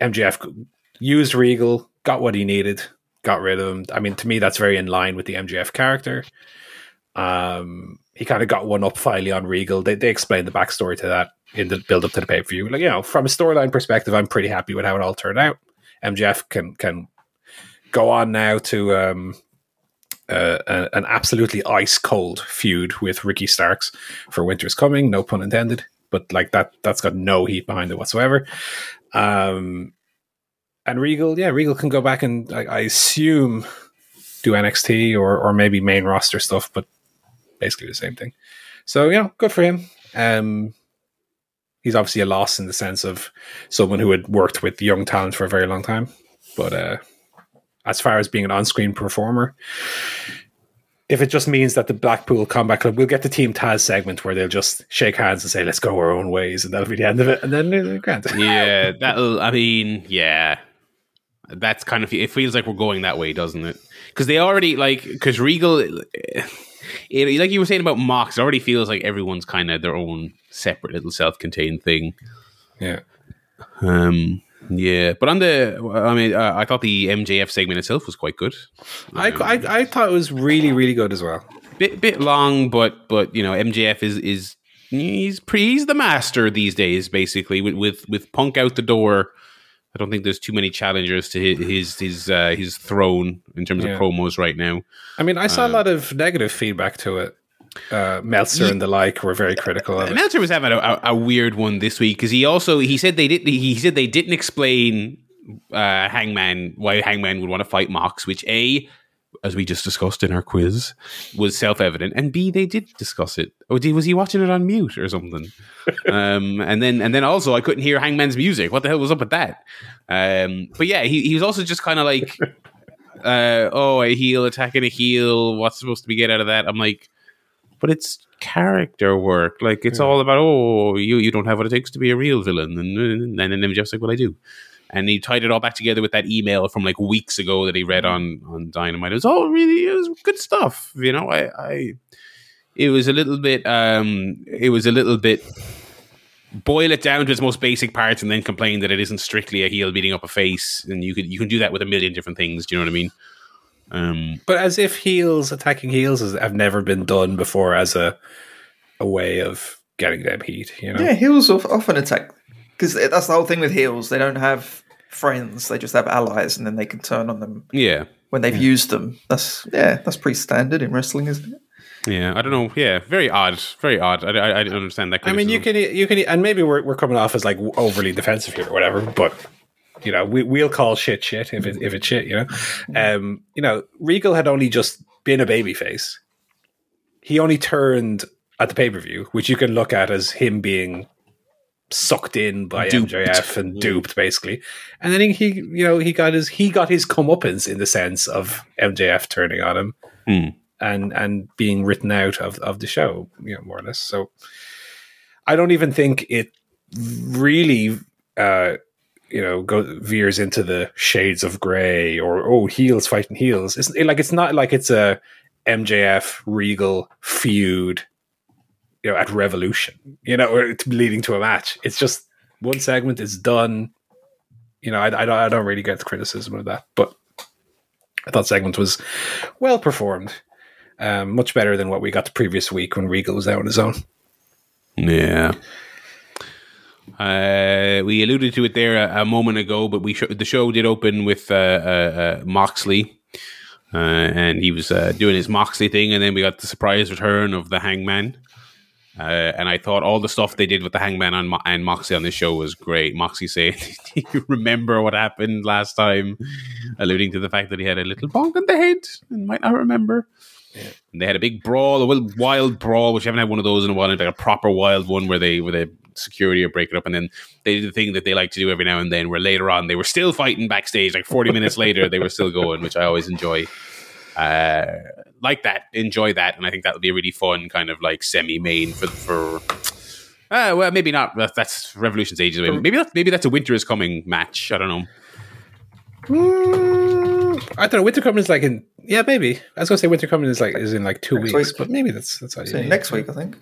MJF used Regal, got what he needed, got rid of him. I mean, to me, that's very in line with the MJF character. Um, he kind of got one up finally on Regal. They they explained the backstory to that in the build up to the pay per view. Like you know, from a storyline perspective, I'm pretty happy with how it all turned out. MJF can can go on now to um, uh, a- an absolutely ice cold feud with Ricky Starks for Winter's Coming. No pun intended. But like that, that's got no heat behind it whatsoever. Um, and Regal, yeah, Regal can go back and I, I assume do NXT or or maybe main roster stuff, but basically the same thing. So yeah, good for him. Um, he's obviously a loss in the sense of someone who had worked with young talent for a very long time. But uh, as far as being an on-screen performer, if it just means that the Blackpool Combat Club will get the Team Taz segment where they'll just shake hands and say, "Let's go our own ways," and that'll be the end of it, and then grant. Yeah, that'll. I mean, yeah, that's kind of. It feels like we're going that way, doesn't it? Because they already like because Regal. It, like you were saying about Mox, it already feels like everyone's kind of their own separate little self-contained thing. Yeah. Um, yeah, but on the, I mean, uh, I thought the MJF segment itself was quite good. I, I, I thought it was really, really good as well. Bit bit long, but but you know, MJF is is he's pretty, he's the master these days, basically. With with with Punk out the door, I don't think there's too many challengers to his his his, uh, his throne in terms Yeah. of promos right now. I mean, I saw a Um, lot of negative feedback to it. Uh, Meltzer and the like were very critical of it. Meltzer was having a, a, a weird one this week because he also he said they didn't he said they didn't explain uh, Hangman why Hangman would want to fight Mox, which a as we just discussed in our quiz was self evident, and b they did discuss it. Oh, did, was he watching it on mute or something? um, and then and then also I couldn't hear Hangman's music. What the hell was up with that? Um, but yeah, he he was also just kind of like. Uh, oh, a heel attacking a heel. What's supposed to be get out of that? I'm like, but it's character work. Like it's all about oh, you you don't have what it takes to be a real villain, and and then and then just like, well, I do. And he tied it all back together with that email from like weeks ago that he read on on Dynamite. It was all really it was good stuff. You know, I, I it was a little bit um it was a little bit boil it down to its most basic parts and then complain that it isn't strictly a heel beating up a face and you could you can do that with a million different things do you know what i mean um But as if heels attacking heels has, have never been done before as a a way of getting them heat. You know, Yeah, heels often attack because that's the whole thing with heels. They don't have friends; they just have allies, and then they can turn on them yeah when they've used them. That's yeah, that's pretty standard in wrestling, isn't it? yeah i don't know yeah very odd very odd i, I, I don't understand that I mean, you can you can, and maybe we're we're coming off as like overly defensive here or whatever, but. You know, we we'll call shit shit if it if it's shit. You know, um, you know, Regal had only just been a babyface. He only turned at the pay per view, which you can look at as him being sucked in by Duped. MJF and duped, basically. And then he, he, you know, he got his he got his comeuppance in the sense of MJF turning on him Hmm. and and being written out of of the show, you know, more or less. So I don't even think it really, uh, you know, go veers into the shades of gray or oh heels fighting heels. It's like it's not like it's a MJF Regal feud, you know, at Revolution, you know, or leading to a match. It's just one segment is done. You know, I, I, don't, I don't really get the criticism of that, but I thought segment was well performed. Um, much better than what we got the previous week when Regal was out on his own. Yeah. Uh, we alluded to it there a, a moment ago, but we sh- the show did open with uh, uh, uh, Moxley, uh, and he was uh, doing his Moxley thing, and then we got the surprise return of the Hangman. Uh, and I thought all the stuff they did with the Hangman on Mo- and Moxie on this show was great. Moxie saying, "Do you remember what happened last time?" alluding to the fact that he had a little bonk on the head and might not remember. And they had a big brawl, a wild, wild brawl, which I haven't had one of those in a while, like a proper wild one where they where the security are breaking up, and then they did the thing that they like to do every now and then, where later on they were still fighting backstage, like forty minutes later they were still going, which I always enjoy. Uh, like that, enjoy that, and I think that would be a really fun kind of like semi-main for for. Uh, well, maybe not. That's Revolution's ages away. Maybe that's maybe that's a Winter is Coming match. I don't know. Mm, I don't know. Winter coming is like in yeah, maybe. I was gonna say winter coming is like is in like two Next weeks, week. but maybe that's that's all you So need. next week, I think.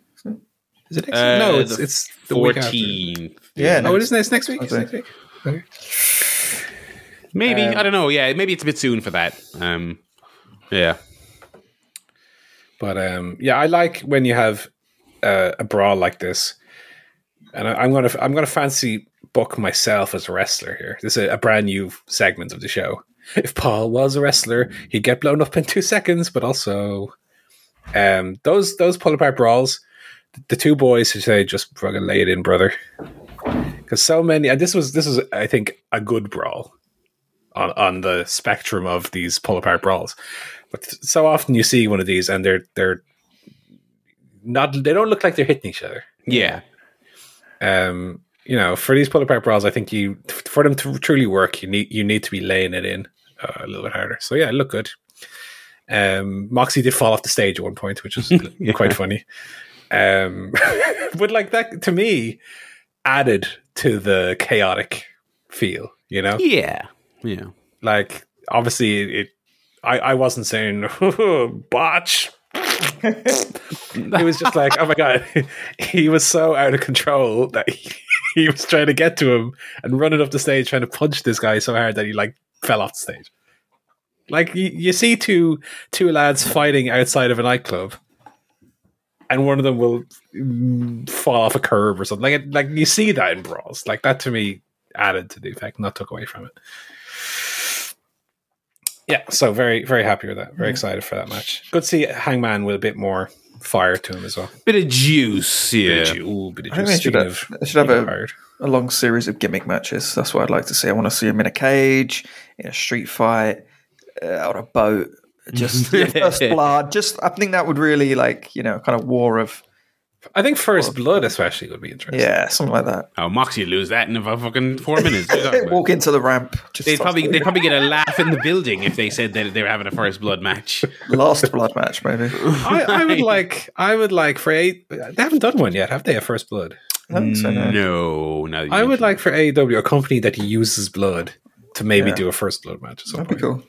Is it next? Uh, no, it's the it's the week after. Fourteen. Yeah, Oh, it next- is next next week. It's next week. Okay. Maybe Um, I don't know. Yeah, maybe it's a bit soon for that. Um, yeah, But um, yeah, I like when you have uh, a brawl like this, and I, I'm gonna I'm gonna fancy book myself as a wrestler here. This is a, a brand new segment of the show. If Paul was a wrestler, he'd get blown up in two seconds. But also, um, those those pull apart brawls, the two boys who say just fucking lay it in, brother. Because so many, and this was this was I think a good brawl on on the spectrum of these pull apart brawls. But so often you see one of these and they're they're not they don't look like they're hitting each other. yeah, Um, you know, for these pull apart brawls, I think you for them to truly work, you need you need to be laying it in uh, a little bit harder. So yeah, it looked good. Um, Moxie did fall off the stage at one point, which was quite funny. Um, but like that to me added to the chaotic feel. You know, yeah, yeah. like obviously it. I, I wasn't saying botch it was just like, oh my god, he was so out of control that he, he was trying to get to him and running up the stage, trying to punch this guy so hard that he like fell off the stage. Like you, you see two two lads fighting outside of a nightclub, and one of them will mm, fall off a curb or something. Like like you see that in brawls. Like that to me added to the effect, not took away from it. Yeah, so very very happy with that. Very excited for that match. Good to see Hangman with a bit more fire to him as well. Bit of juice, yeah. Bit of ju- ooh, bit of I juice. they should have, of should have a, a long series of gimmick matches. That's what I'd like to see. I want to see him in a cage, in a street fight, uh, on a boat. Just first blood. Just I think that would really like you know kind of war of I think First Blood especially would be interesting. yeah something like that. Oh, Moxie would lose that in about fucking four minutes. What are you talking about? Walk into the ramp. Just They'd probably they'd probably get a laugh in the building if they said that they were having a first blood match. last blood match maybe. I, I would like. I would like for a. They haven't done one yet, have they? A First Blood. I think so, no. No, no. I would like for AEW a company that uses blood to maybe Yeah. do a First Blood match. At some That'd be cool.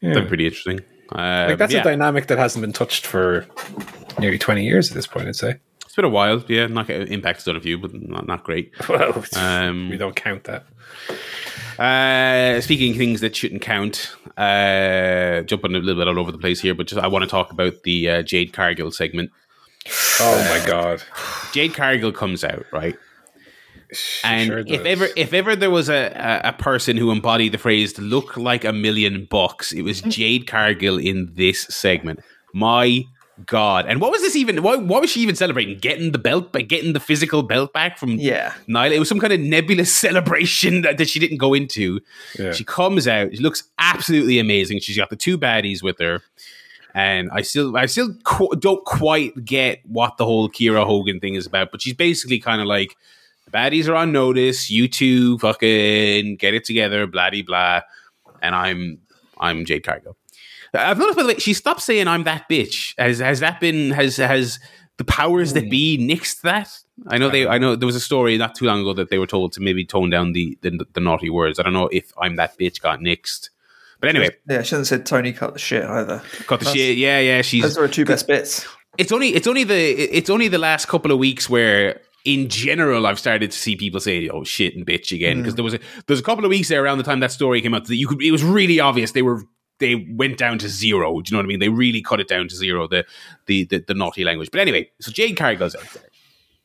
Yeah. That'd be pretty interesting. Uh, Like that's yeah. a dynamic that hasn't been touched for nearly twenty years at this point. I'd say. It's been a while. Yeah, not Impact's done a few, but not, not great. Well, Um, we don't count that. Uh, speaking of things that shouldn't count, uh, jumping a little bit all over the place here, but just I want to talk about the uh, Jade Cargill segment. Oh my god! Jade Cargill comes out right, and sure if ever if ever there was a, a a person who embodied the phrase "look like a million bucks," it was Jade Cargill in this segment. My God! And what was this even? What, what was she even celebrating? Getting the belt, by getting the physical belt back from Yeah. Nyla. It was some kind of nebulous celebration that, that she didn't go into. Yeah. She comes out. She looks absolutely amazing. She's got the two baddies with her, and I still, I still qu- don't quite get what the whole Kiera Hogan thing is about. But she's basically kind of like, the baddies are on notice. You two fucking get it together. Blah blah. And I'm, I'm Jade Cargill. I've noticed by the way, she stopped saying I'm that bitch. Has has that been has has the powers that be hmm. nixed that? I know they. Uh, I know there was a story not too long ago that they were told to maybe tone down the the, the naughty words. I don't know if I'm that bitch got nixed. But anyway, Yeah, she hasn't said Tony cut the shit either. cut the That's- shit. Yeah, yeah. She's Those are her two best bits. it's only it's only the it's only the last couple of weeks where in general I've started to see people say oh shit and bitch again because hmm. there was a there's a couple of weeks there around the time that story came out that you could it was really obvious they were they went down to zero. Do you know what I mean? They really cut it down to zero the the the, the naughty language. But anyway so Jade Cargill's out there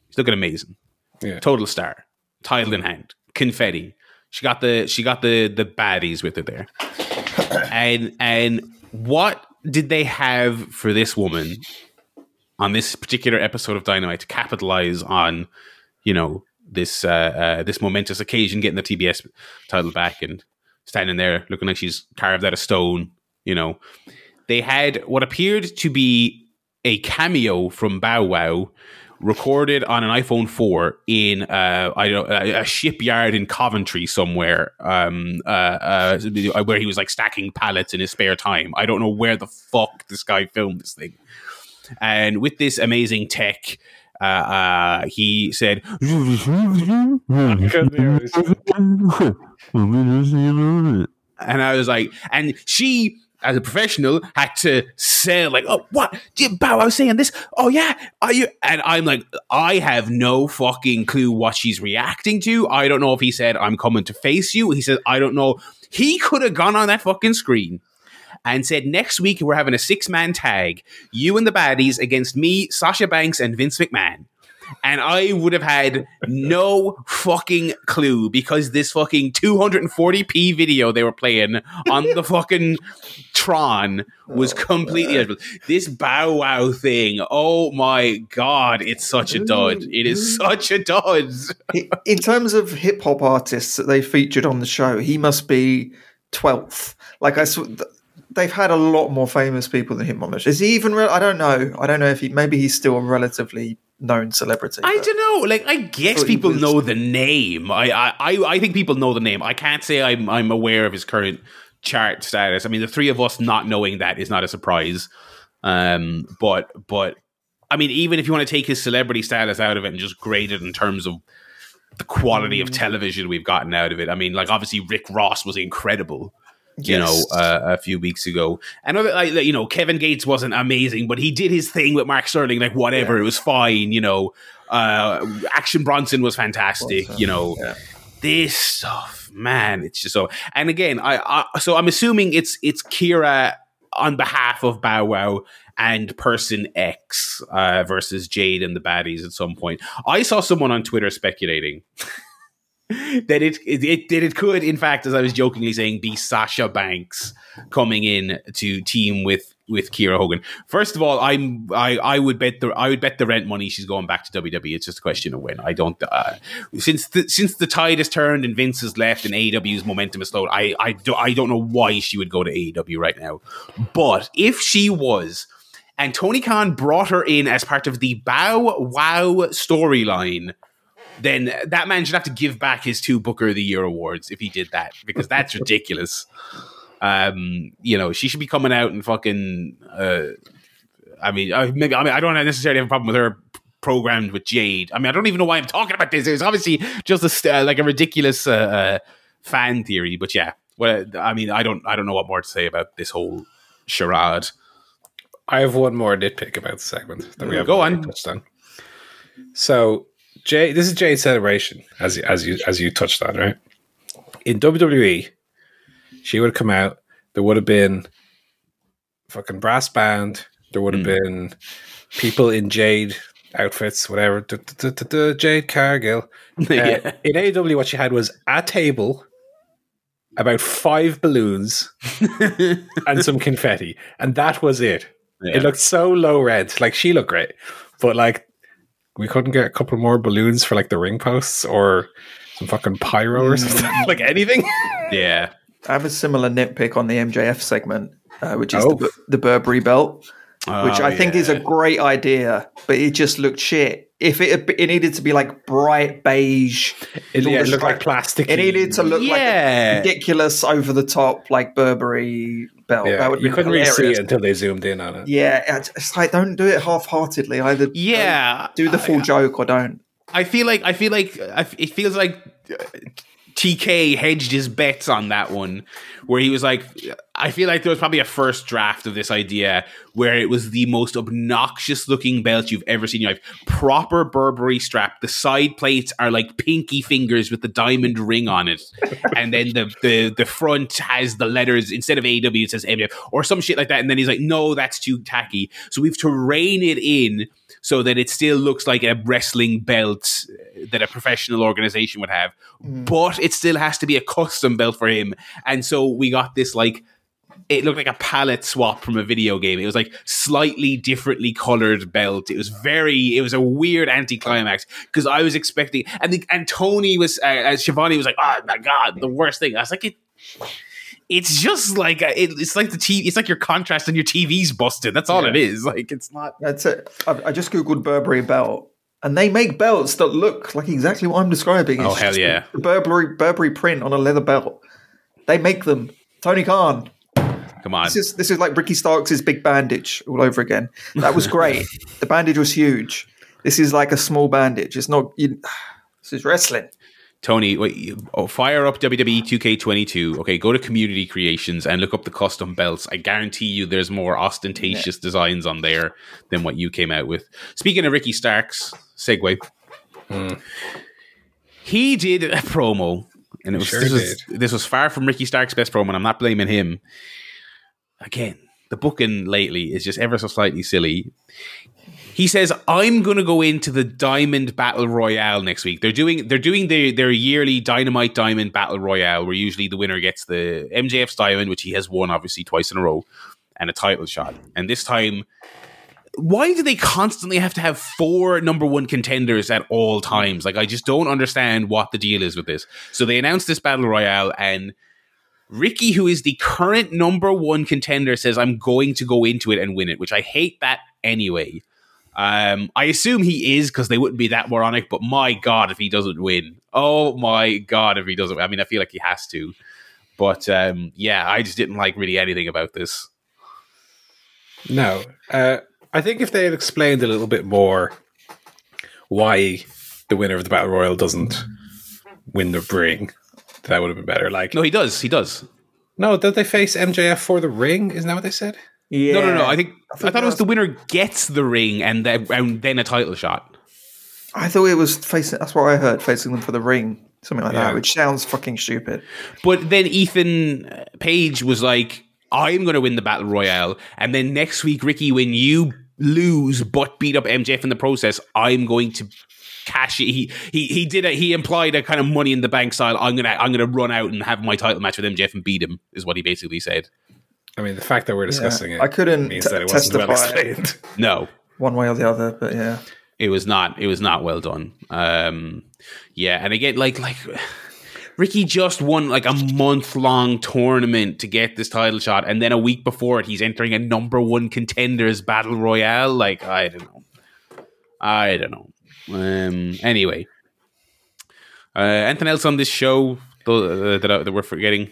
she's looking amazing. Yeah. total star. Title in hand. Confetti. She got the she got the the baddies with her there. And and what did they have for this woman on this particular episode of Dynamite to capitalize on, you know, this uh, uh, this momentous occasion, getting the TBS title back and standing there looking like she's carved out of stone. You know, they had what appeared to be a cameo from Bow Wow recorded on an iPhone 4 in uh, I don't a, a shipyard in Coventry somewhere um, uh, uh, where he was like stacking pallets in his spare time. I don't know where the fuck this guy filmed this thing. And with this amazing tech, uh, uh, he said, and I was like, and she, as a professional, had to say like, "Oh, what? Jim Bow, I was saying this. Oh yeah, are you?" And I'm like, I have no fucking clue what she's reacting to. I don't know if he said, "I'm coming to face you." He said, "I don't know." He could have gone on that fucking screen and said, "Next week we're having a six man tag, you and the baddies against me, Sasha Banks, and Vince McMahon." And I would have had no fucking clue because this fucking 240p video they were playing on the fucking Tron was oh, completely edible. This Bow Wow thing, oh my god, it's such a dud. It is such a dud. In terms of hip hop artists that they featured on the show, he must be 12th. Like, I th- they've had a lot more famous people than him on the show. Is he even, re- I don't know. I don't know if he, maybe he's still a relatively known celebrity. I don't know. Like, I guess people know the name. I, I, I, I think people know the name. I can't say I'm, I'm aware of his current chart status. I mean, the three of us not knowing that is not a surprise. Um, but, but, I mean, even if you want to take his celebrity status out of it and just grade it in terms of the quality Mm. of television we've gotten out of it, I mean, like obviously Rick Ross was incredible. You know, uh, a few weeks ago. And other, like, you know, Kevin Gates wasn't amazing, but he did his thing with Mark Sterling, like whatever, it was fine. You know, uh, Action Bronson was fantastic. Bronson, you know, yeah. this stuff, man, it's just so. And again, I, I so I'm assuming it's it's Kiera on behalf of Bow Wow and Person X uh, versus Jade and the baddies at some point. I saw someone on Twitter speculating. that it, it that it could in fact as I was jokingly saying be Sasha Banks coming in to team with with Kiera Hogan. First of all, I'm I I would bet the I would bet the rent money she's going back to WWE. It's just a question of when. I don't uh, since the since the tide has turned and Vince has left and AEW's momentum is slowed. I I do, I don't know why she would go to AEW right now. But if she was and Tony Khan brought her in as part of the Bow Wow storyline, then that man should have to give back his two Booker of the Year awards if he did that because that's ridiculous. Um, you know, she should be coming out and fucking. Uh, I mean, uh, maybe I mean I don't necessarily have a problem with her programmed with Jade. I mean, I don't even know why I'm talking about this. It's obviously just a uh, like a ridiculous uh, uh, fan theory, but yeah. Well, I mean, I don't I don't know what more to say about this whole charade. I have one more nitpick about the segment that we have Go on. touched on. So, Jay, this is Jade's celebration, as you, as you as you touched on, right? In WWE, she would have come out. There would have been fucking brass band. There would have Mm. been people in Jade outfits, whatever. duh, duh, duh, duh, duh, Jade Cargill. Uh. In AEW, what she had was a table, about five balloons, and some confetti, and that was it. Yeah. It looked so low rent. Like she looked great, but like we couldn't get a couple more balloons for like the ring posts or some fucking pyro or something. like anything. yeah. I have a similar nitpick on the MJF segment, uh, which is Oh. the, the Burberry belt, which Oh, I think is a great idea, but it just looked shit. If it it needed to be like bright beige, It, yeah, it looked like plastic. it needed to look like ridiculous, over the top, like Burberry belt. Yeah, you couldn't really see it until they zoomed in on it. Yeah, it's- like don't do it half-heartedly. Either Yeah. do the full joke or don't. I feel like I feel like I f- it feels like uh, TK hedged his bets on that one, where he was like, I feel like there was probably a first draft of this idea where it was the most obnoxious looking belt you've ever seen in your life. Proper Burberry strap. The side plates are like pinky fingers with the diamond ring on it, and then the the the front has the letters instead of AW it says MF or some shit like that. And then he's like, no, that's too tacky. So we've to rein it in so that it still looks like a wrestling belt uh, that a professional organization would have, mm. but it still has to be a custom belt for him. And so we got this like it looked like a palette swap from a video game. It was like slightly differently colored belt. It was very, it was a weird anticlimax because I was expecting, and the, and Tony was, uh, as Shivani was like, oh my god, the worst thing. I was like, it, it's just like a, it, it's like the TV, it's like your contrast on your TV's busted. That's all Yeah. it is. Like it's not. That's it. I, I just googled Burberry belt, and they make belts that look like exactly what I'm describing. Oh, hell yeah. the Burberry Burberry print on a leather belt. They make them. Tony Khan. Come on. This is this is like Ricky Starks' big bandage all over again. That was great. the bandage was huge. This is like a small bandage. It's not. You, this is wrestling. Tony, wait, oh, fire up WWE 2K22. Okay, go to Community Creations and look up the custom belts. I guarantee you there's more ostentatious designs on there than what you came out with. Speaking of Ricky Starks, segue. Hmm. He did a promo, and it was, Sure this, was this was far from Ricky Starks' best promo, and I'm not blaming him. Again, the booking lately is just ever so slightly silly. He says, "I'm going to go into the Diamond Battle Royale next week. They're doing they're doing their their yearly Dynamite Diamond Battle Royale, where usually the winner gets the MJF's Diamond, which he has won obviously twice in a row, and a title shot. And this time, why do they constantly have to have four number one contenders at all times? Like, I just don't understand what the deal is with this. So they announced this Battle Royale, and Ricky, who is the current number one contender, says, I'm going to go into it and win it, which I hate that anyway. Um, I assume he is because they wouldn't be that moronic, but my God, if he doesn't win. Oh my God, if he doesn't Win. I mean, I feel like he has to. But um, yeah, I just didn't like really anything about this. No. Uh, I think if they had explained a little bit more why the winner of the Battle Royal doesn't win the ring, that would have been better. Like, No, he does. He does. No, don't they face MJF for the ring? Isn't that what they said? Yeah. No, no, no. I think I, think thought it was the winner gets the ring and then, and then a title shot. I thought it was facing. That's what I heard, facing them for the ring, something like Yeah. that, which sounds fucking stupid. But then Ethan Page was like, "I'm going to win the battle royale," and then next week, Ricky, when you lose but beat up MJF in the process, I'm going to cash it. He he he did a, he implied a kind of money in the bank style. I'm gonna I'm gonna run out and have my title match with MJF and beat him. Is what he basically said. I mean, the fact that we're discussing Yeah. it I couldn't means t- that it wasn't well testify. explained. No, one way or the other, but yeah. it was not it was not well done um yeah and again like like ricky just won like a month long tournament to get this title shot and then a week before it he's entering a number one contenders battle royale like i don't know i don't know um anyway uh anything else on this show uh, that, that we're forgetting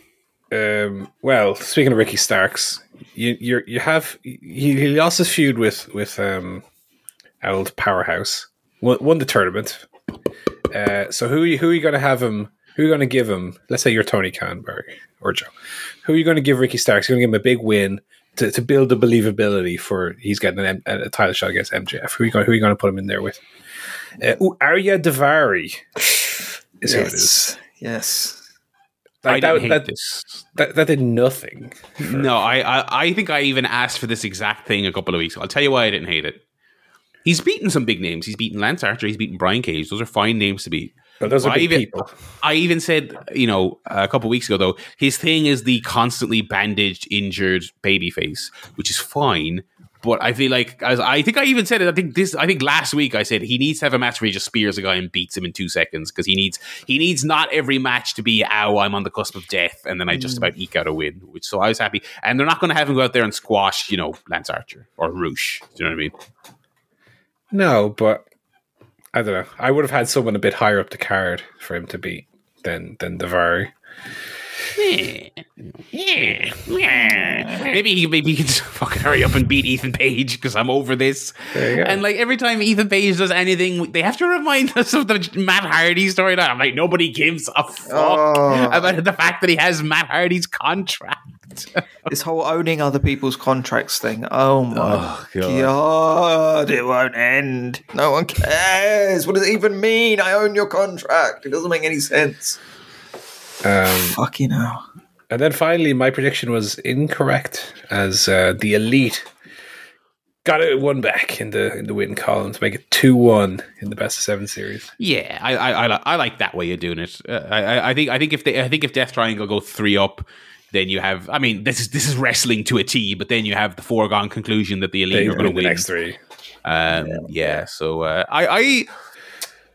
Um, well, speaking of Ricky Starks, you you you have he, he lost his feud with with um, old Powerhouse. Won, won the tournament. Uh, so who who are you going to have him? Who are you going to give him? Let's say you're Tony Khan, Barry or Joe. Who are you going to give Ricky Starks? You're going to give him a big win to, to build the believability for he's getting an, M- a title shot against MJF. Who are you going? Who are you going to put him in there with? Uh, ooh, Ari Daivari is who it is. Yes. Yes. i Like, didn't that, hate that, this that, that did nothing. No, I, I I think I even asked for this exact thing a couple of weeks ago. I'll tell you why I didn't hate it. He's beaten some big names. He's beaten Lance Archer. He's beaten Brian Cage. Those are fine names to beat. But those are Well, I even- people. I even said, you know, a couple of weeks ago though, his thing is the constantly bandaged, injured baby face, which is fine. But I feel like as I think I even said it. I think this. I think last week I said he needs to have a match where he just spears a guy and beats him in two seconds because he needs he needs not every match to be ow I'm on the cusp of death and then I just hmm. about eke out a win. Which so I was happy. And they're not going to have him go out there and squash you know Lance Archer or Rush. Do you know what I mean? No, but I don't know. I would have had someone a bit higher up the card for him to beat than than Daivari. Maybe he maybe he can just fucking hurry up and beat Ethan Page because I'm over this. There you go. And like every time Ethan Page does anything, they have to remind us of the Matt Hardy storyline. I'm like, nobody gives a fuck Oh. about the fact that he has Matt Hardy's contract. This whole owning other people's contracts thing. Oh my Oh, God. god. it won't end. No one cares. What does it even mean? I own your contract. It doesn't make any sense. Um, Fucking hell. and then finally, my prediction was incorrect as uh, the elite got it one back in the in the win column to make it two one in the best of seven series. Yeah, I I, I, li- I like that way of doing it. Uh, I, I- I think I think if they I think if Death Triangle go three up, then you have. I mean, this is this is wrestling to a T, but then you have the foregone conclusion that the elite They are going to win the next three. Um, yeah. So uh, I, I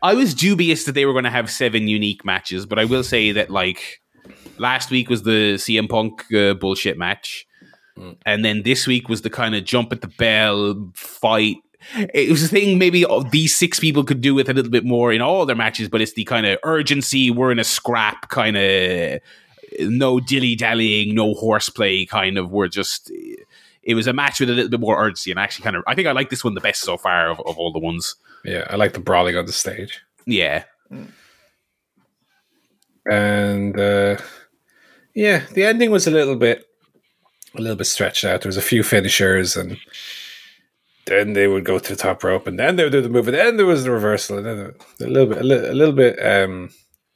I was dubious that they were going to have seven unique matches, but I will say that like last week was the CM Punk uh, bullshit match, and then this week was the kind of jump at the bell fight. It was a thing maybe these six people could do with a little bit more in all their matches, but it's the kind of urgency. We're in a scrap kind of no dilly dallying, no horseplay kind of. We're just. It was a match with a little bit more urgency, and actually, kind of. I think I like this one the best so far of, of all the ones. Yeah, I like the brawling on the stage. Yeah, and uh, yeah, the ending was a little bit, a little bit stretched out. There was a few finishers, and then they would go to the top rope, and then they would do the move, and then there was the reversal, and then a little bit, a little, a little bit, um,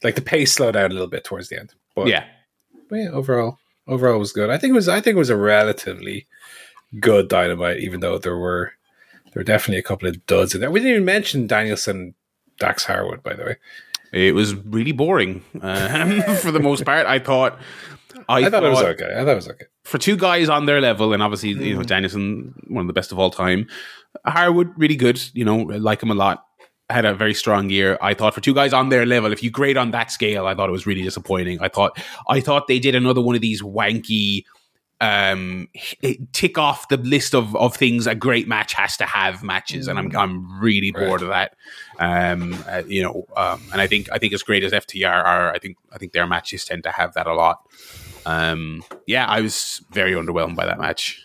like the pace slowed down a little bit towards the end. But yeah. but yeah, overall, overall was good. I think it was, I think it was a relatively good dynamite, even though there were there were definitely a couple of duds in there. We didn't even mention Danielson, Dax Harwood, by the way. It was really boring um, for the most part. I thought. I, I thought it was okay. I thought it was okay. for two guys on their level, and obviously you know Danielson, one of the best of all time. Harwood, really good. You know, like him a lot. Had a very strong year. I thought for two guys on their level, if you grade on that scale, I thought it was really disappointing. I thought I thought they did another one of these wanky um tick off the list of of things a great match has to have matches and i'm i'm really Right. bored of that. Um uh, you know um and i think i think as great as ftr are i think i think their matches tend to have that a lot. Um yeah i was very underwhelmed by that match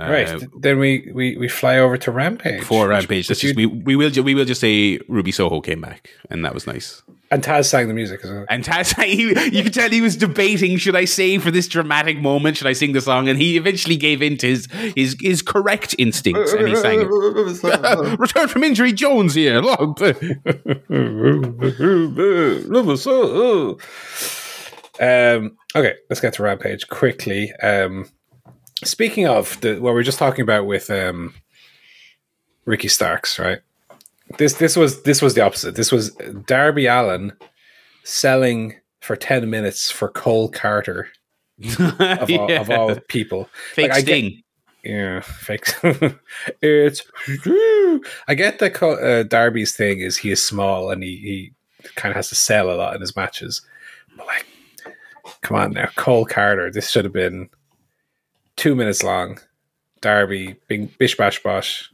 Uh, right. th- Then we, we, we fly over to Rampage. For Rampage, that's you- just, we, we will ju- we will just say Ruby Soho came back, and that was nice. And Taz sang the music as well. And Taz, he, you could tell he was debating: should I say for this dramatic moment, should I sing the song? And he eventually gave in to his his, his correct instincts, and he sang it. Return from injury, Jones here. um, okay, let's get to Rampage quickly. Um, speaking of the what we were just talking about with um, Ricky Starks, right? This this was this was the opposite. This was Darby Allin selling for ten minutes for Cole Karter of, all, of all people. Fake Like, get- sting. Yeah, fake. it's. I get that uh, Darby's thing is he is small and he, he kind of has to sell a lot in his matches. But like, come on now, Cole Karter. This should have been two minutes long. Darby, bing, bish bash bosh,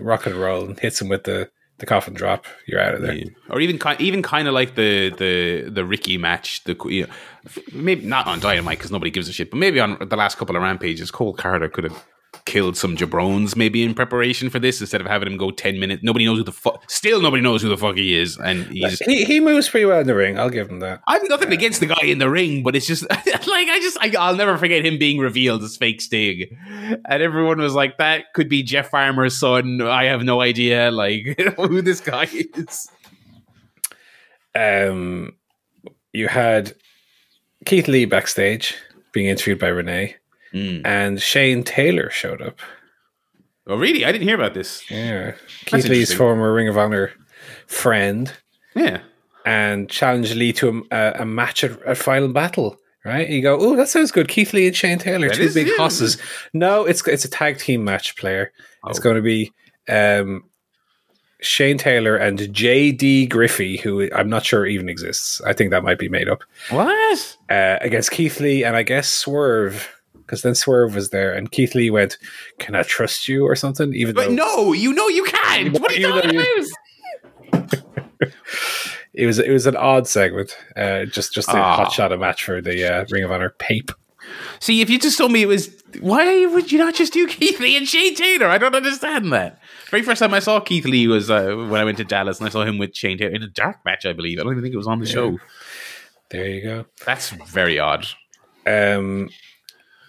rock and roll, and hits him with the the coffin drop. You're out of there. Yeah. Or even kind, even kind of like the the the Ricky match. The you know, maybe not on Dynamite because nobody gives a shit, but maybe on the last couple of rampages, Cole Karter could have killed some jabrones maybe in preparation for this instead of having him go ten minutes. Nobody knows who the fuck. Still, nobody knows who the fuck he is, and he's. He he moves pretty well in the ring. I'll give him that. I've nothing against the guy in the ring, but it's just like I just I, I'll never forget him being revealed as fake Sting, and everyone was like, "That could be Jeff Farmer's son." I have no idea, like who this guy is. um, you had Keith Lee backstage being interviewed by Renee, Mm. and Shane Taylor showed up. Oh, really? I didn't hear about this. Yeah, Keith Lee's former Ring of Honor friend, Yeah. and challenged Lee to a, a match at, at Final Battle. Right? You go, oh, that sounds good. Keith Lee and Shane Taylor, That two big yeah. hosses. No, it's it's a tag team match. Player, it's Oh. going to be um, Shane Taylor and JD Griffey, who I'm not sure even exists. I think that might be made up. What? uh, against Keith Lee and I guess Swerve because then Swerve was there and Keith Lee went, "Can I trust you?" or something. Even But though no, you know you can't. What are you talking about? it was it was an odd segment, uh, just just a Ah. hot shot a match for the uh, Ring of Honor pape. See, if you just told me it was, why would you not just do Keith Lee and Shane Taylor? I don't understand that. Very first time I saw Keith Lee was uh, when I went to Dallas and I saw him with Shane Taylor in a dark match, I believe. I don't even think it was on the show. There you go. That's very odd. Um,